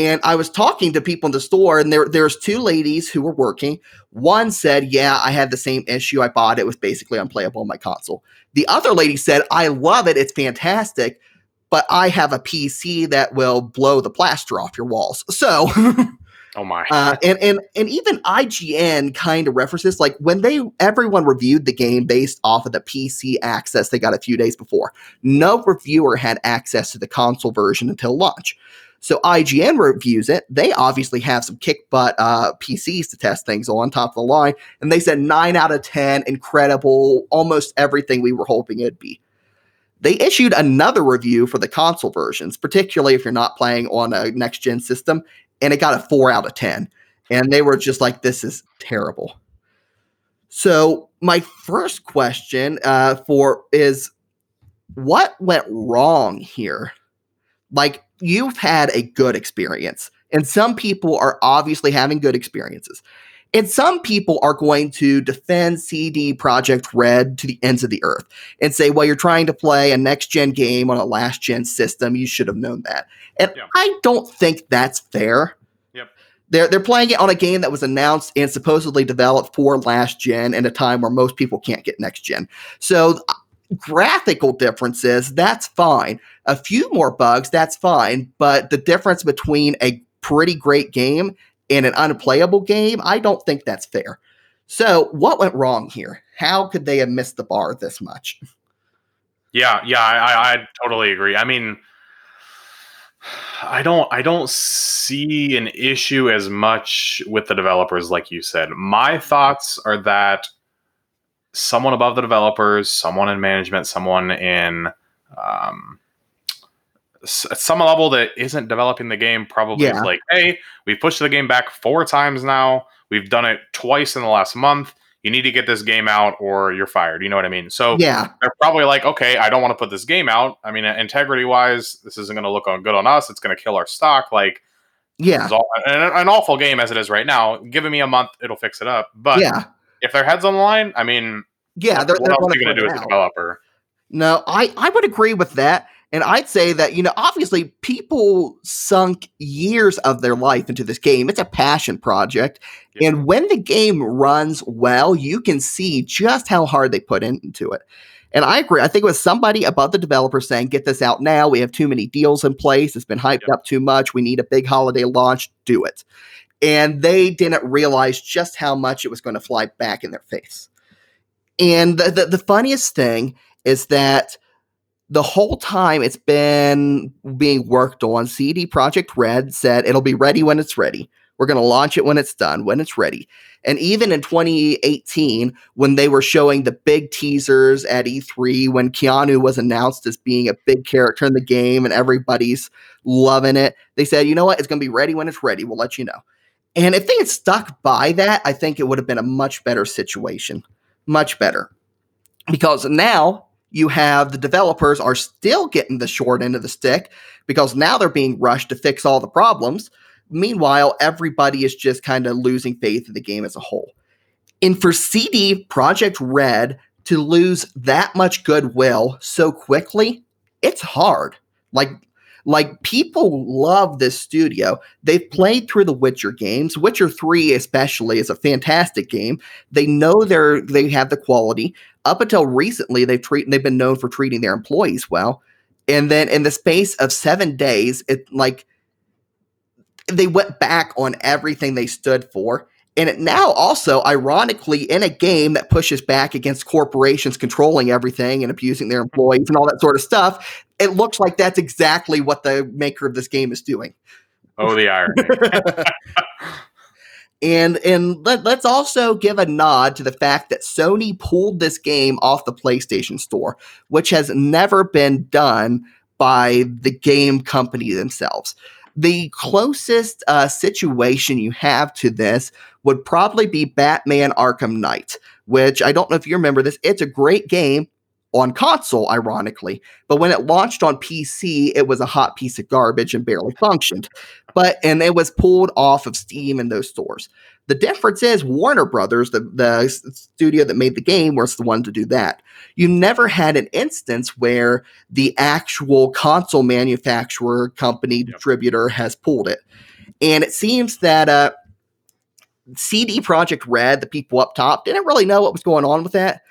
And I was talking to people in the store, and there there's two ladies who were working. One said, Yeah, I had the same issue. I bought it. It was basically unplayable on my console. The other lady said, I love it, it's fantastic, but I have a PC that will blow the plaster off your walls. So oh my. uh, and and and even IGN kind of references like when they everyone reviewed the game based off of the PC access they got a few days before. No reviewer had access to the console version until launch. So IGN reviews it. They obviously have some kick butt uh, PCs to test things on top of the line, and they said nine out of ten, incredible, almost everything we were hoping it'd be. They issued another review for the console versions, particularly if you're not playing on a next gen system, and it got a four out of 10. And they were just like, this is terrible. So, my first question uh, for is what went wrong here? Like, you've had a good experience, and some people are obviously having good experiences. And some people are going to defend CD Projekt Red to the ends of the earth and say, well, you're trying to play a next gen game on a last gen system. You should have known that. And yeah. I don't think that's fair. Yep. They're, they're playing it on a game that was announced and supposedly developed for last gen in a time where most people can't get next gen. So, uh, graphical differences, that's fine. A few more bugs, that's fine. But the difference between a pretty great game and an unplayable game, I don't think that's fair. So, what went wrong here? How could they have missed the bar this much? Yeah, yeah, I, I totally agree. I mean, I don't, I don't see an issue as much with the developers, like you said. My thoughts are that someone above the developers, someone in management, someone in um, at some level that isn't developing the game probably yeah. is like, hey, we've pushed the game back four times now. We've done it twice in the last month. You need to get this game out or you're fired. You know what I mean? So yeah, they're probably like, okay, I don't want to put this game out. I mean, integrity wise, this isn't going to look good on us. It's going to kill our stock. Like, yeah, all, an, an, awful game as it is right now. Giving me a month, it'll fix it up. But yeah, if their heads on the line, I mean, yeah, they're, what they're else are you going to do as a developer? No, I I would agree with that. And I'd say that, you know, obviously people sunk years of their life into this game. It's a passion project. Yeah. And when the game runs well, you can see just how hard they put into it. And I agree. I think it was somebody above the developer saying, get this out now. We have too many deals in place. It's been hyped up too much. We need a big holiday launch. Do it. And they didn't realize just how much it was going to fly back in their face. And the, the, the funniest thing is that the whole time it's been being worked on, CD Projekt Red said it'll be ready when it's ready. We're going to launch it when it's done, when it's ready. And even in 2018, when they were showing the big teasers at E3, when Keanu was announced as being a big character in the game and everybody's loving it, they said, you know what? It's going to be ready when it's ready. We'll let you know. And if they had stuck by that, I think it would have been a much better situation. Much better. Because now you have the developers are still getting the short end of the stick because now they're being rushed to fix all the problems. Meanwhile, everybody is just kind of losing faith in the game as a whole. And for CD Projekt Red to lose that much goodwill so quickly, it's hard. Like like people love this studio. They've played through the Witcher games. Witcher 3 especially is a fantastic game. They know they're they have the quality. Up until recently they've they've been known for treating their employees well. And then in the space of 7 days it like they went back on everything they stood for and now also, ironically, in a game that pushes back against corporations controlling everything and abusing their mm-hmm. employees and all that sort of stuff, it looks like that's exactly what the maker of this game is doing. Oh, the irony. and and let, let's also give a nod to the fact that Sony pulled this game off the PlayStation Store, which has never been done by the game company themselves. The closest uh, situation you have to this would probably be Batman Arkham Knight, which I don't know if you remember this. It's a great game on console, ironically. But when it launched on PC, it was a hot piece of garbage and barely functioned. But and it was pulled off of Steam and those stores. The difference is Warner Brothers, the, the studio that made the game, was the one to do that. You never had an instance where the actual console manufacturer, company, distributor has pulled it. And it seems that uh, CD Projekt Red, the people up top, didn't really know what was going on with that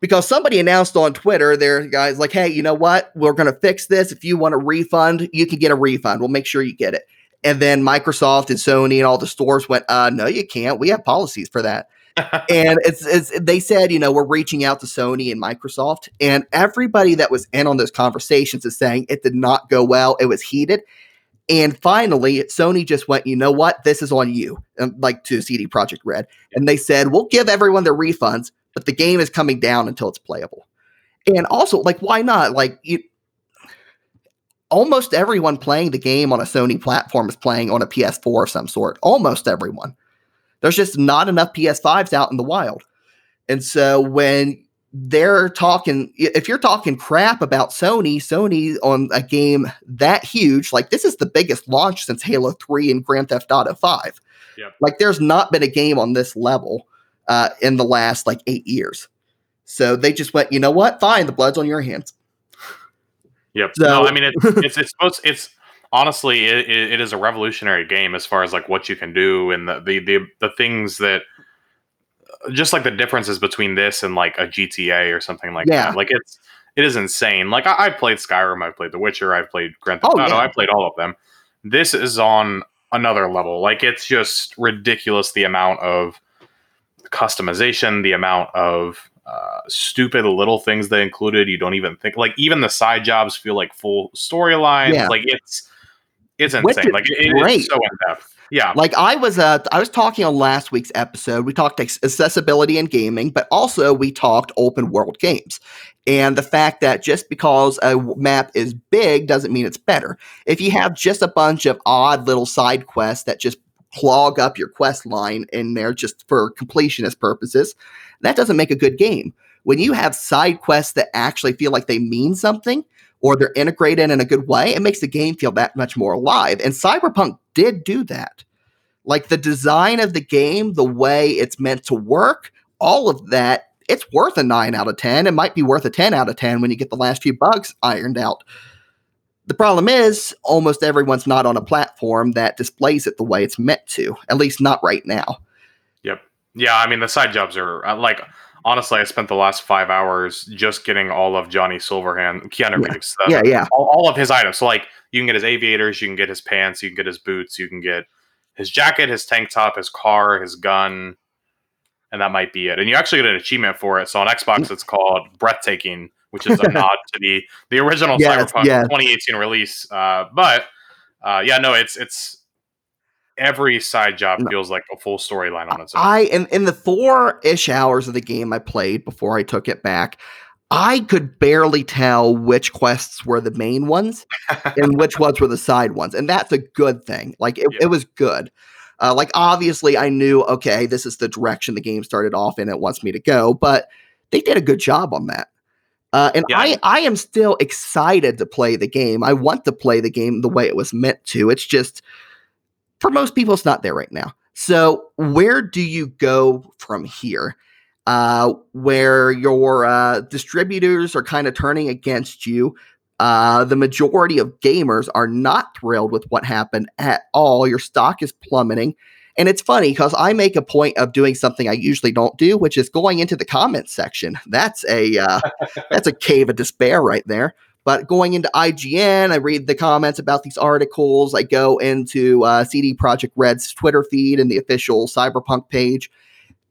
because somebody announced on Twitter, there guys like, hey, you know what? We're going to fix this. If you want a refund, you can get a refund. We'll make sure you get it. And then Microsoft and Sony and all the stores went, uh, no, you can't. We have policies for that. and it's, it's they said, you know, we're reaching out to Sony and Microsoft, and everybody that was in on those conversations is saying it did not go well. It was heated. And finally, Sony just went, you know what? This is on you, um, like to CD Projekt Red. And they said, we'll give everyone their refunds, but the game is coming down until it's playable. And also, like, why not? Like, you, almost everyone playing the game on a Sony platform is playing on a PS4 of some sort. Almost everyone. There's just not enough PS5s out in the wild. And so when they're talking if you're talking crap about Sony, Sony on a game that huge, like this is the biggest launch since Halo 3 and Grand Theft Auto 5. Yep. Like there's not been a game on this level uh, in the last like eight years. So they just went, you know what? Fine, the blood's on your hands. Yep. So- no, I mean it's it's it's supposed it's honestly it, it it is a revolutionary game as far as like what you can do and the the the, the things that just like the differences between this and like a GTA or something like Yeah. that. Like it's it is insane. Like I, I've played Skyrim, I've played The Witcher, I've played Grand Theft Oh, Auto, yeah. I've played all of them. This is on another level. Like it's just ridiculous the amount of customization, the amount of uh, stupid little things they included. You don't even think like even the side jobs feel like full storylines. Yeah. Like it's it's insane. Like it, it's so in depth. Yeah. Like I was, uh, I was talking on last week's episode. We talked accessibility in gaming, but also we talked open world games, and the fact that just because a map is big doesn't mean it's better. If you have just a bunch of odd little side quests that just clog up your quest line in there just for completionist purposes, that doesn't make a good game. When you have side quests that actually feel like they mean something or they're integrated in a good way, it makes the game feel that much more alive. And Cyberpunk did do that. Like the design of the game, the way it's meant to work, all of that, it's worth a 9 out of 10. It might be worth a 10 out of 10 when you get the last few bugs ironed out. The problem is, almost everyone's not on a platform that displays it the way it's meant to, at least not right now. Yep. Yeah, I mean the side jobs are uh, like honestly, I spent the last five hours just getting all of Johnny Silverhand, Keanu Yeah. Reeves, uh, yeah, yeah. all, all of his items. So like you can get his aviators, you can get his pants, you can get his boots, you can get his jacket, his tank top, his car, his gun, and that might be it. And you actually get an achievement for it. So on Xbox, it's called breathtaking, which is a nod to the the original Cyberpunk yes. 2018 release. Uh, but uh, yeah, no, it's it's every side job No. feels like a full storyline on its own. I in in the four ish hours of the game I played before I took it back, I could barely tell which quests were the main ones and which ones were the side ones, and that's a good thing. Like it, Yeah. it was good. Uh, like obviously, I knew okay, this is the direction the game started off and it wants me to go, but they did a good job on that. Uh, and Yeah. I, I am still excited to play the game. I want to play the game the way it was meant to. It's just for most people, it's not there right now. So where do you go from here? Uh, where your uh, distributors are kind of turning against you. Uh, the majority of gamers are not thrilled with what happened at all. Your stock is plummeting. And it's funny because I make a point of doing something I usually don't do, which is going into the comments section. That's a uh, that's a cave of despair right there. But going into IGN, I read the comments about these articles. I go into uh, CD Projekt Red's Twitter feed and the official Cyberpunk page,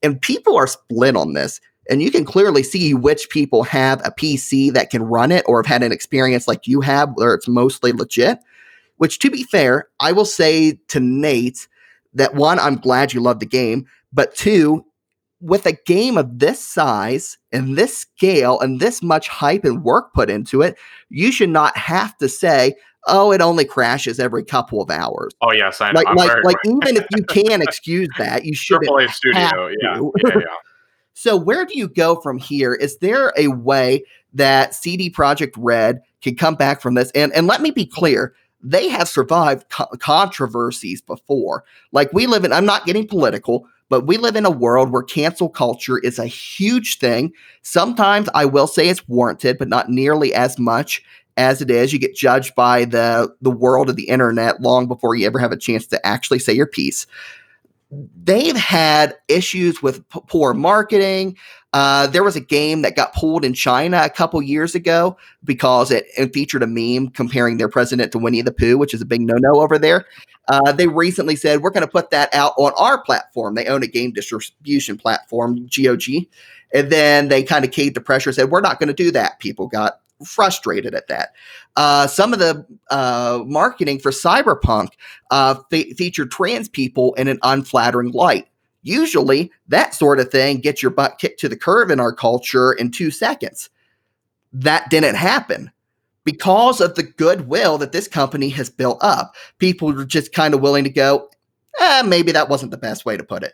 and people are split on this. And you can clearly see which people have a PC that can run it or have had an experience like you have, where it's mostly legit. Which, to be fair, I will say to Nate that one, I'm glad you love the game, but two, with a game of this size and this scale and this much hype and work put into it, you should not have to say, "Oh, it only crashes every couple of hours." Oh yes, I know. Like, I'm like, like even if you can excuse that, you shouldn't. AAA studio. Yeah, yeah, yeah. So, where do you go from here? Is there a way that CD Projekt Red can come back from this? And and let me be clear, they have survived co- controversies before. Like we live in, I'm not getting political, but we live in a world where cancel culture is a huge thing. Sometimes I will say it's warranted, but not nearly as much as it is. You get judged by the the world of the internet long before you ever have a chance to actually say your piece they've had issues with p- poor marketing. Uh, there was a game that got pulled in China a couple years ago because it, it featured a meme comparing their president to Winnie the Pooh, which is a big no no over there. Uh, they recently said, We're going to put that out on our platform. They own a game distribution platform, GOG. And then they kind of caved to pressure, said, We're not going to do that. People got frustrated at that. Uh, some of the uh, marketing for Cyberpunk uh, fe- featured trans people in an unflattering light. Usually, that sort of thing gets your butt kicked to the curb in our culture in two seconds. That didn't happen because of the goodwill that this company has built up. People were just kind of willing to go, eh, maybe that wasn't the best way to put it.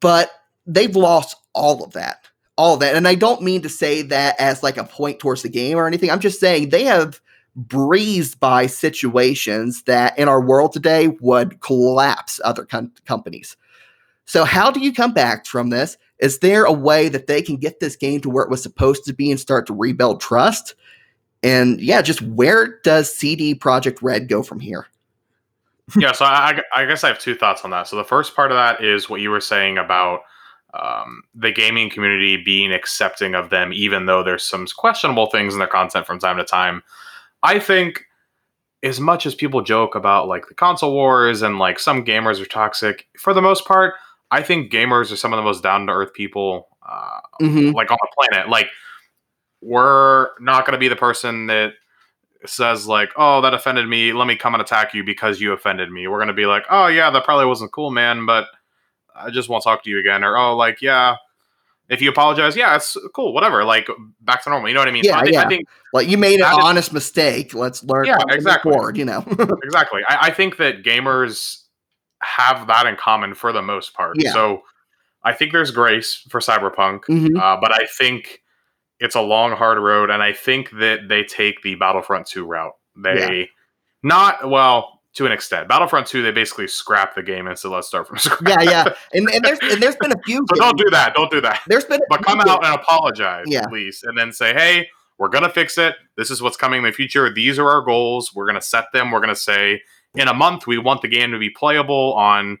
But they've lost all of that. All of that. And I don't mean to say that as like a point towards the game or anything. I'm just saying they have breezed by situations that in our world today would collapse other com- companies. So, how do you come back from this? Is there a way that they can get this game to where it was supposed to be and start to rebuild trust? And yeah, just where does CD Projekt Red go from here? yeah, so I, I, guess I have two thoughts on that. So the first part of that is what you were saying about um, the gaming community being accepting of them, even though there's some questionable things in their content from time to time. I think as much as people joke about like the console wars and like some gamers are toxic, for the most part, I think gamers are some of the most down to earth people uh, mm-hmm. like on the planet. Like we're not going to be the person that says like, "Oh, that offended me. Let me come and attack you because you offended me." We're going to be like, "Oh yeah, that probably wasn't cool, man, but I just won't talk to you again." Or, "Oh, like yeah, if you apologize, yeah, it's cool, whatever. Like back to normal. You know what I mean? Yeah, I, yeah. I think like you made an honest mistake. Let's learn. Yeah, exactly. Forward, you know, exactly. I, I, think that gamers have that in common for the most part. Yeah. So I think there's grace for Cyberpunk, mm-hmm. uh, but I think it's a long, hard road, and I think that they take the Battlefront 2 route. They yeah. not well to an extent. Battlefront 2, they basically scrap the game and said, let's start from scratch. Yeah, yeah. And, and there's and there's been a few. so don't do that. Don't do that. There's been but come out and apologize yeah. at least, and then say, hey, we're gonna fix it. This is what's coming in the future. These are our goals. We're gonna set them. We're gonna say in a month we want the game to be playable on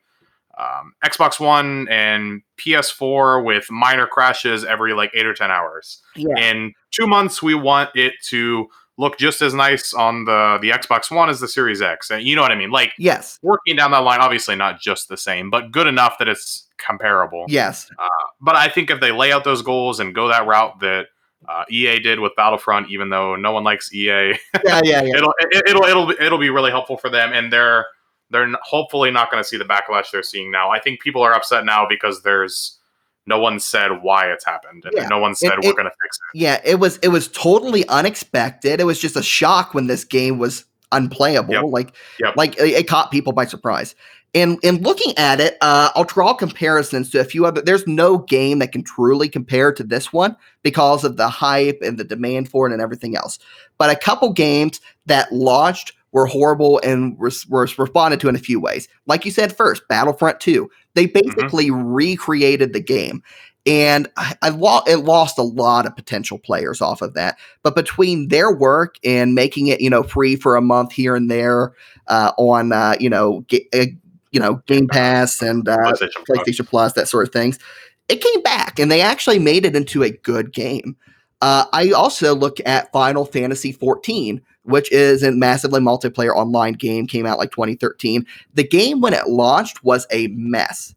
um, Xbox One and PS4 with minor crashes every like eight or ten hours. Yeah. In two months, we want it to look just as nice on the the Xbox One as the Series X. And you know what I mean? Like yes, working down that line, obviously not just the same, but good enough that it's comparable. Yes. Uh, but I think if they lay out those goals and go that route that uh, EA did with Battlefront, even though no one likes EA, yeah, yeah, yeah. it'll it, will it'll it'll be really helpful for them, and they're they're hopefully not going to see the backlash they're seeing now. I think people are upset now because there's no one said why it's happened and yeah. no one said it, we're going to fix it yeah it was it was totally unexpected it was just a shock when this game was unplayable yep. like yep. like it, it, caught people by surprise and and looking at it uh, i'll draw comparisons to a few other there's no game that can truly compare to this one because of the hype and the demand for it and everything else but a couple games that launched were horrible and were, were responded to in a few ways. Like you said first, Battlefront 2. They mm-hmm. basically mm-hmm. recreated the game. And I, I lo- it lost a lot of potential players off of that. But between their work and making it, you know, free for a month here and there uh, on, uh, you know, uh, you know, Game Pass and uh, PlayStation, PlayStation Plus. Plus, that sort of things, it came back and they actually made it into a good game. Uh, I also look at Final Fantasy 14, which is a massively multiplayer online game, came out like 2013. The game, when it launched, was a mess.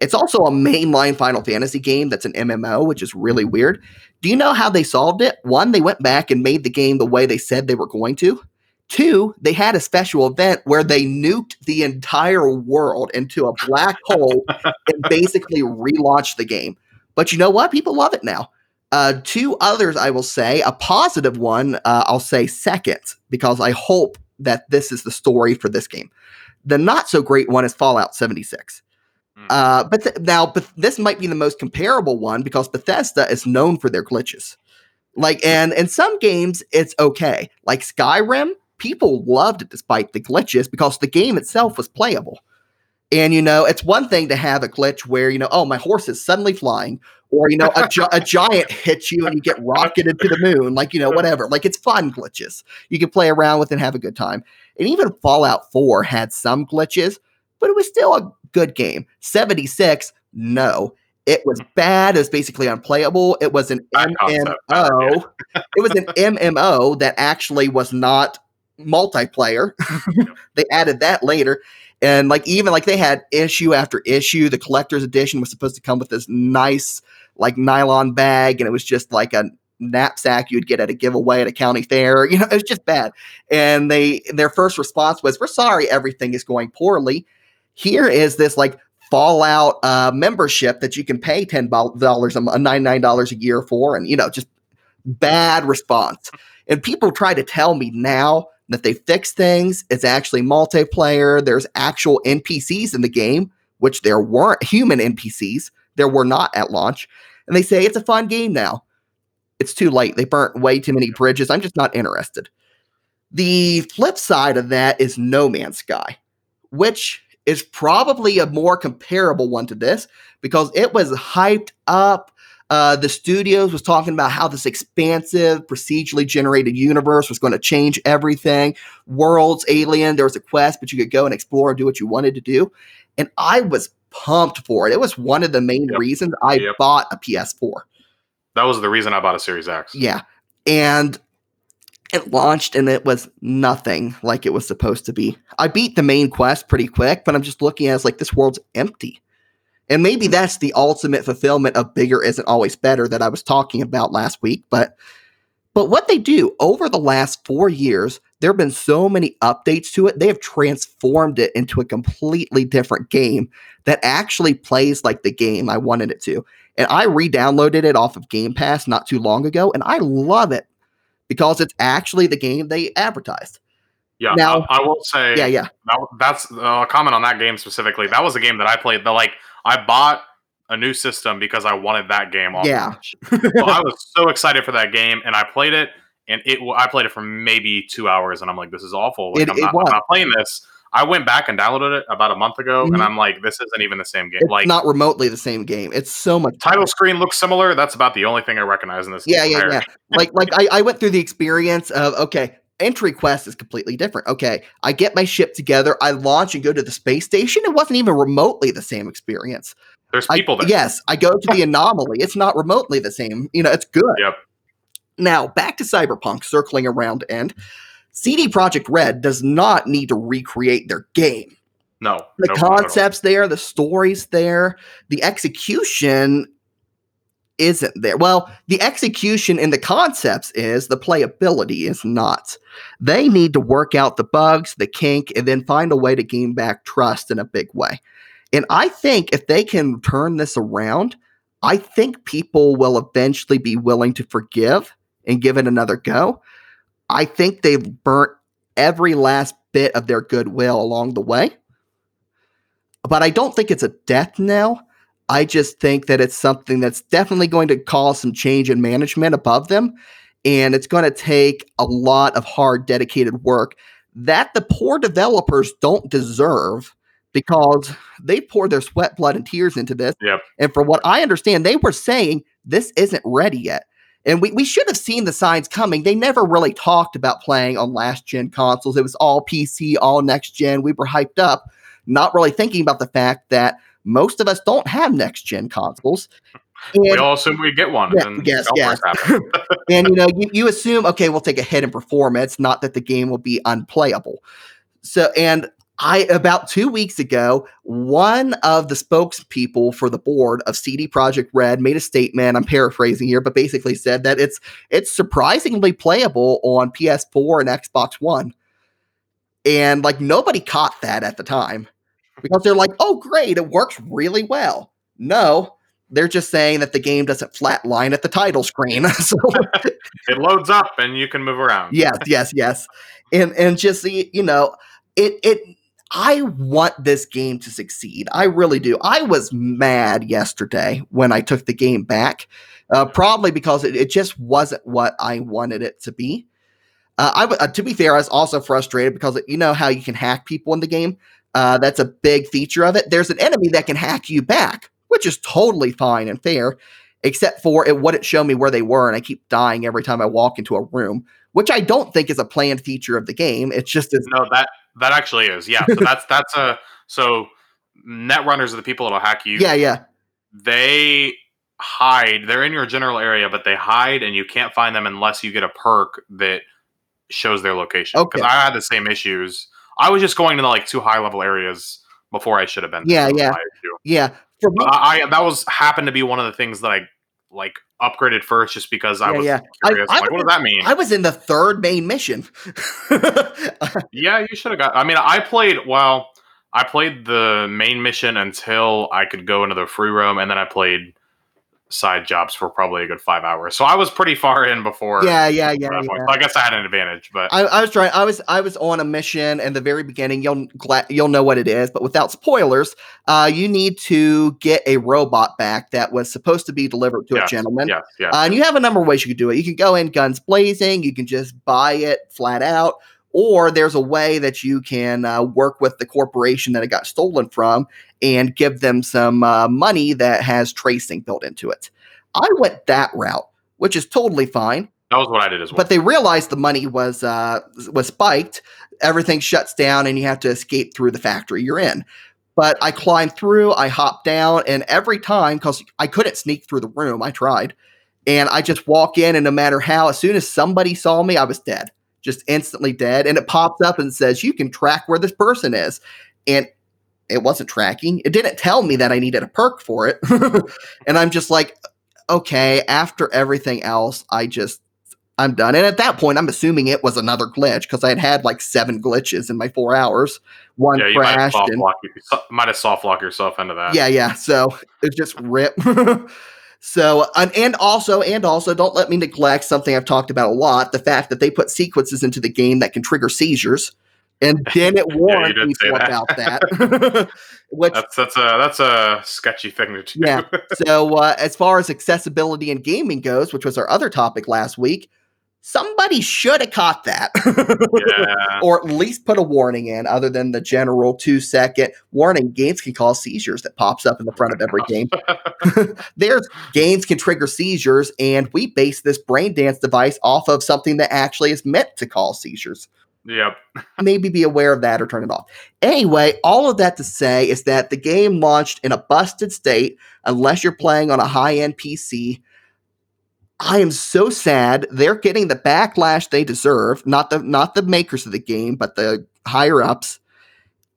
It's also a mainline Final Fantasy game that's an MMO, which is really weird. Do you know how they solved it? One, they went back and made the game the way they said they were going to. Two, they had a special event where they nuked the entire world into a black hole and basically relaunched the game. But you know what? People love it now. Uh, two others, I will say, a positive one, uh, I'll say second, because I hope that this is the story for this game. The not so great one is Fallout 76. Mm. Uh, but th- now, but this might be the most comparable one because Bethesda is known for their glitches. Like, and in some games, it's okay. Like Skyrim, people loved it despite the glitches because the game itself was playable. And you know, it's one thing to have a glitch where you know, oh, my horse is suddenly flying, or you know, a, gi- a giant hits you and you get rocketed to the moon, like you know, whatever. Like it's fun glitches. You can play around with and have a good time. And even Fallout 4 had some glitches, but it was still a good game. 76, no. It was bad. It was basically unplayable. It was an MMO. it was an MMO that actually was not multiplayer. they added that later. And like even like they had issue after issue. The collector's edition was supposed to come with this nice like nylon bag, and it was just like a knapsack you'd get at a giveaway at a county fair. You know, it was just bad. And they their first response was, "We're sorry, everything is going poorly. Here is this like Fallout uh, membership that you can pay ten dollars a ninety nine dollars a year for, and you know, just bad response. And people try to tell me now that they fix things. It's actually multiplayer. There's actual NPCs in the game, which there weren't human NPCs. There were not at launch. And they say it's a fun game now. It's too late. They burnt way too many bridges. I'm just not interested. The flip side of that is No Man's Sky, which is probably a more comparable one to this because it was hyped up. Uh, the studios was talking about how this expansive, procedurally generated universe was going to change everything. Worlds, alien, there was a quest, but you could go and explore and do what you wanted to do. And I was pumped for it. It was one of the main Yep. reasons I Yep. bought a PS4. That was the reason I bought a Series X. Yeah. And it launched and it was nothing like it was supposed to be. I beat the main quest pretty quick, but I'm just looking at it as like this world's empty. And maybe that's the ultimate fulfillment of bigger isn't always better that I was talking about last week. But but what they do over the last four years, there have been so many updates to it. They have transformed it into a completely different game that actually plays like the game I wanted it to. And I re-downloaded it off of Game Pass not too long ago, and I love it because it's actually the game they advertised. Yeah, Now- I, I will say. Yeah, yeah, that, that's uh, comment on that game specifically. That was a game that I played. The like I bought a new system because I wanted that game on. yeah. so I was so excited for that game, and I played it, and it I played it for maybe two hours, and I'm like, this is awful. Like, It- I'm, it not. I'm not playing this. I went back and downloaded it about a month ago, Mhm. and I'm like, this isn't even the same game. It's like not remotely the same game. It's so much title screen looks similar. That's about the only thing I recognize in this. Yeah, yeah, yeah. Like, like I, I went through the experience of okay, entry quest is completely different. Okay, I get my ship together, I launch and go to the space station. It wasn't even remotely the same experience. There's I- people there. yes, I go to the anomaly. It's not remotely the same. You know, it's good. Yep. Now back to Cyberpunk, circling around end. CD Projekt Red does not need to recreate their game. No, The no, not at all. concepts there, the stories there, the execution isn't there. Well, the execution in the concepts is, the playability is not. They need to work out the bugs, the kink, and then find a way to gain back trust in a big way. And I think if they can turn this around, I think people will eventually be willing to forgive and give it another go. I think they've burnt every last bit of their goodwill along the way. But I don't think it's a death knell. I just think that it's something that's definitely going to cause some change in management above them. And it's going to take a lot of hard, dedicated work that the poor developers don't deserve because they poured their sweat, blood, and tears into this. Yep. And from what I understand, they were saying this isn't ready yet. And we, we should have seen the signs coming. They never really talked about playing on last gen consoles. It was all PC, all next gen. We were hyped up, not really thinking about the fact that most of us don't have next gen consoles. We all assume we get one. Yeah, and yes, yes. and you know, you, you assume, okay, we'll take a hit in performance, not that the game will be unplayable. So, and I, about two weeks ago, one of the spokespeople for the board of CD Projekt Red made a statement. I'm paraphrasing here, but basically said that it's it's surprisingly playable on PS4 and Xbox One. And like nobody caught that at the time because they're like, oh, great, it works really well. No, they're just saying that the game doesn't flatline at the title screen. so it loads up and you can move around. yes, yes, yes. And and just you know, it it I want this game to succeed. I really do. I was mad yesterday when I took the game back, uh, probably because it, it just wasn't what I wanted it to be. Uh, I uh, to be fair, I was also frustrated because you know how you can hack people in the game. Uh, that's a big feature of it. There's an enemy that can hack you back, which is totally fine and fair, except for it wouldn't show me where they were, and I keep dying every time I walk into a room, which I don't think is a planned feature of the game. It's just as No, that that actually is. Yeah. So that's that's a so net runners are the people that'll hack you. yeah, yeah, They hide. They're in your general area, but they hide and you can't find them unless you get a perk that shows their location. Because Okay. I had the same issues. I was just going to like two high level areas before I should have been. Yeah, yeah. yeah. For me, I, I that was happened to be one of the things that I like upgraded first just because I Yeah, was yeah. I- curious. I like, was what does that mean? I was in the third main mission. Yeah, you should have got. I mean, I played. Well, I played the main mission until I could go into the free roam, and then I played side jobs for probably a good five hours. So I was pretty far in before. yeah, yeah, yeah, yeah. So I guess I had an advantage, but I, I was trying. I was I was on a mission in the very beginning. You'll gla- you'll know what it is, but without spoilers, uh, you need to get a robot back that was supposed to be delivered to a gentleman. Yeah, yeah. Uh, and you have a number of ways you can do it. You can go in guns blazing. You can just buy it flat out, or there's a way that you can uh, work with the corporation that it got stolen from and give them some uh, money that has tracing built into it. I went that route, which is totally fine. That was what I did as well. But they realized the money was uh, was spiked. Everything shuts down, and you have to escape through the factory you're in. But I climbed through, I hopped down, and every time, because I couldn't sneak through the room, I tried. And I just walk in, and no matter how, as soon as somebody saw me, I was dead, just instantly dead. And it pops up and says, You can track where this person is. And it wasn't tracking. It didn't tell me that I needed a perk for it. and I'm just like, okay, after everything else, I just I'm done. And at that point, I'm assuming it was another glitch because I had had like seven glitches in my four hours. One yeah, crashed. might have, and, might have soft lock yourself into that. yeah, yeah. So it's just rip. so and, and also and also don't let me neglect something I've talked about a lot: the fact that they put sequences into the game that can trigger seizures. And then it warned say people that. about that. Which That's that's a that's a sketchy thing to do. Yeah. so uh, as far as accessibility and gaming goes, which was our other topic last week, somebody should have caught that. yeah. or at least put a warning in other than the general two second warning games can cause seizures that pops up in the front of every game there's games can trigger seizures and we base this brain dance device off of something that actually is meant to cause seizures Yep. maybe be aware of that or turn it off anyway all of that to say is that the game launched in a busted state unless you're playing on a high-end pc I am so sad. They're getting the backlash they deserve. Not the not the makers of the game, but the higher ups.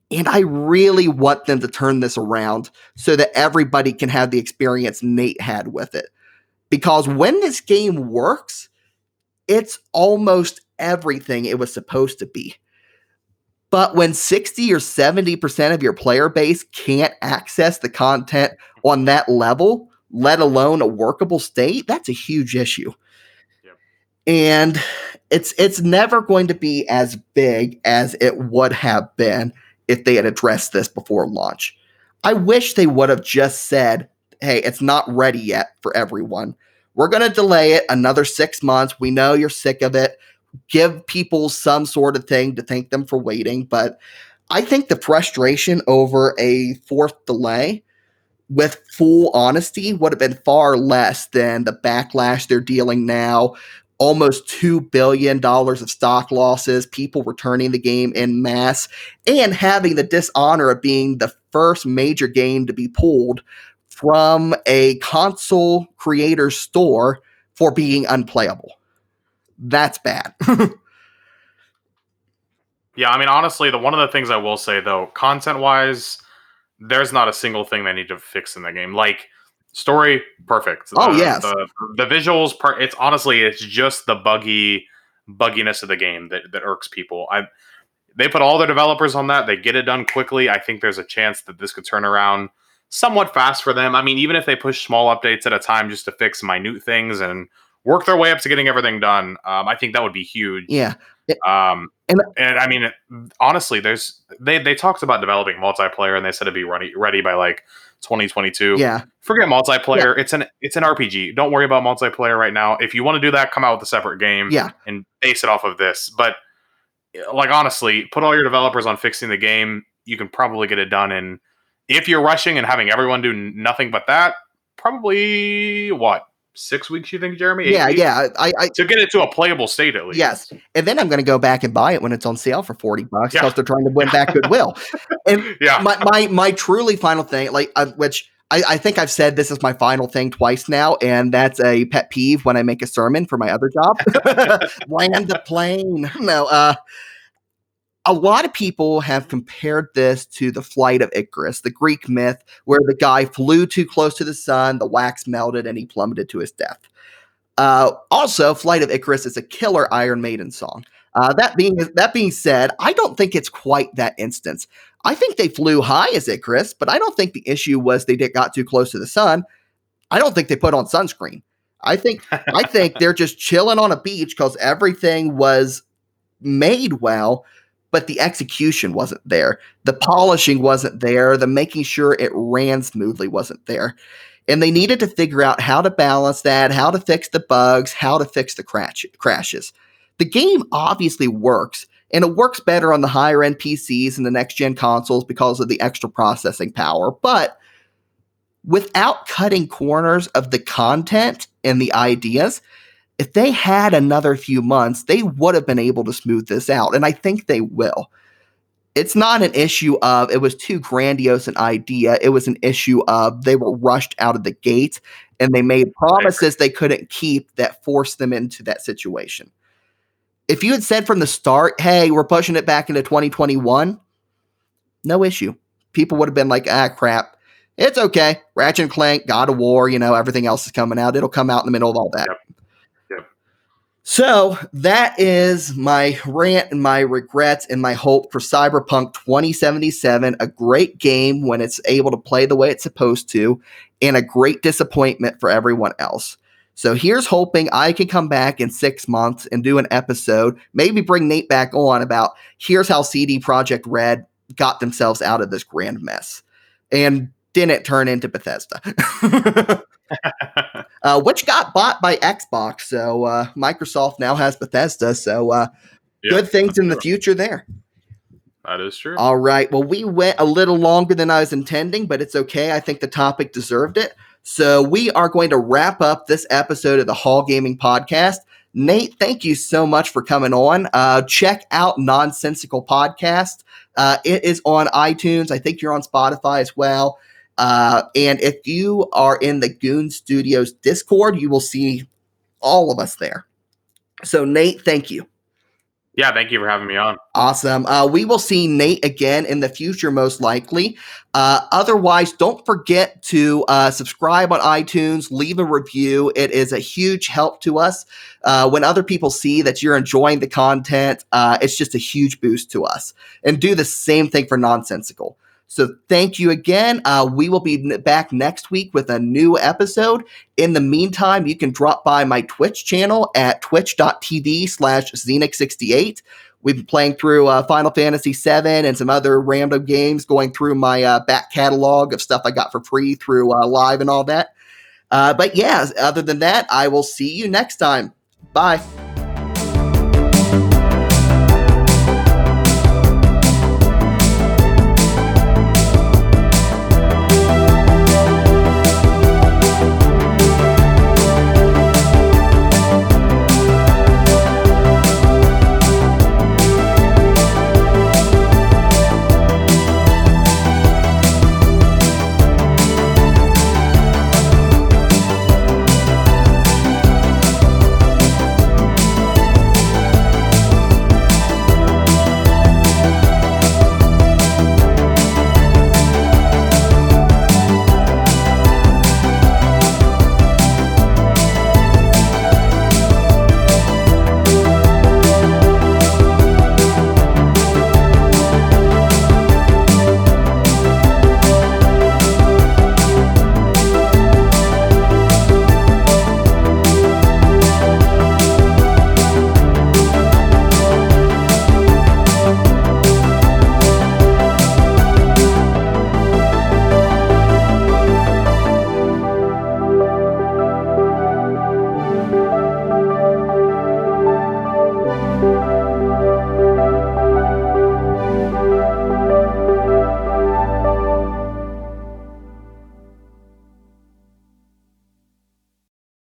And I really want them to turn this around so that everybody can have the experience Nate had with it. Because when this game works, it's almost everything it was supposed to be. But when 60 or 70% of your player base can't access the content on that level, let alone a workable state, that's a huge issue. Yep. And it's it's never going to be as big as it would have been if they had addressed this before launch. I wish they would have just said, "Hey, it's not ready yet for everyone. We're going to delay it another 6 months. We know you're sick of it. Give people some sort of thing to thank them for waiting." But I think the frustration over a fourth delay with full honesty, would have been far less than the backlash they're dealing now. Almost $2 billion of stock losses, people returning the game in mass, and having the dishonor of being the first major game to be pulled from a console creator store for being unplayable. That's bad. Yeah, I mean, honestly, the one of the things I will say though, content wise, there's not a single thing they need to fix in the game. Like story, perfect. Oh, The- yes. the, the visuals part. It's honestly, it's just the buggy bugginess of the game that that irks people. I they put all their developers on that. They get it done quickly. I think there's a chance that this could turn around somewhat fast for them. I mean, even if they push small updates at a time just to fix minute things and work their way up to getting everything done, um, I think that would be huge. yeah. Um, And- and, I mean, honestly, there's they they talked about developing multiplayer, and they said it'd be ready ready by like 2022. Yeah. Forget multiplayer. It's an it's an RPG. Don't worry about multiplayer right now. If you want to do that, come out with a separate game. Yeah. and base it off of this. But like honestly, put all your developers on fixing the game. You can probably get it done. And if you're rushing and having everyone do nothing but that, probably what six weeks? You think, Jeremy? Eight Yeah. weeks? Yeah. I, I To get it to a playable state, at least. Yes, and then I'm going to go back and buy it when it's on sale for forty bucks Yeah. because they're trying to win back goodwill. and Yeah. my, my my truly final thing, like uh, which I, I think I've said this is my final thing twice now, and that's a pet peeve when I make a sermon for my other job. Land the plane. No, uh, a lot of people have compared this to the flight of Icarus, the Greek myth where the guy flew too close to the sun, the wax melted, and he plummeted to his death. Uh, also, Flight of Icarus is a killer Iron Maiden song. Uh, that being that being said, I don't think it's quite that instance. I think they flew high as Icarus, but I don't think the issue was they did, got too close to the sun. I don't think they put on sunscreen. I think I think they're just chilling on a beach because everything was made well, but the execution wasn't there. The polishing wasn't there. The making sure it ran smoothly wasn't there. And they needed to figure out how to balance that, how to fix the bugs, how to fix the crash- crashes. The game obviously works, and it works better on the higher end PCs and the next gen consoles because of the extra processing power. But without cutting corners of the content and the ideas, if they had another few months, they would have been able to smooth this out. And I think they will. It's not an issue of it was too grandiose an idea. It was an issue of they were rushed out of the gate and they made promises they couldn't keep that forced them into that situation if you had said from the start, hey, we're pushing it back into 2021, no issue. People would have been like, ah, crap. It's okay. Ratchet and Clank, God of War, you know, everything else is coming out. It'll come out in the middle of all that. Yep. So that is my rant and my regrets and my hope for Cyberpunk 2077. A great game when it's able to play the way it's supposed to, and a great disappointment for everyone else. So here's hoping I can come back in six months and do an episode, maybe bring Nate back on about here's how CD Projekt Red got themselves out of this grand mess and didn't turn into Bethesda, uh, which got bought by Xbox. So uh, Microsoft now has Bethesda. So uh, good things in the future there. That is true. All right. Well, we went a little longer than I was intending, but it's okay. I think the topic deserved it. So we are going to wrap up this episode of the Hall Gaming Podcast. Nate, thank you so much for coming on. Uh, check out Nonsensical Podcast. Uh, it is on iTunes. I think you're on Spotify as well. Uh, and if you are in the Goon Studios Discord, you will see all of us there. So, Nate, thank you. Yeah, thank you for having me on. Awesome. Uh, we will see Nate again in the future, most likely. Uh, otherwise, don't forget to uh, subscribe on iTunes, leave a review. It is a huge help to us. Uh, when other people see that you're enjoying the content, uh, it's just a huge boost to us. And do the same thing for Nonsensical. So thank you again. Uh, we will be back next week with a new episode. In the meantime, you can drop by my Twitch channel at twitch.tv slash Xenix68. We've been playing through uh, Final Fantasy VII and some other random games, going through my uh, back catalog of stuff I got for free through uh, Live and all that. Uh, but yeah, other than that, I will see you next time. Bye.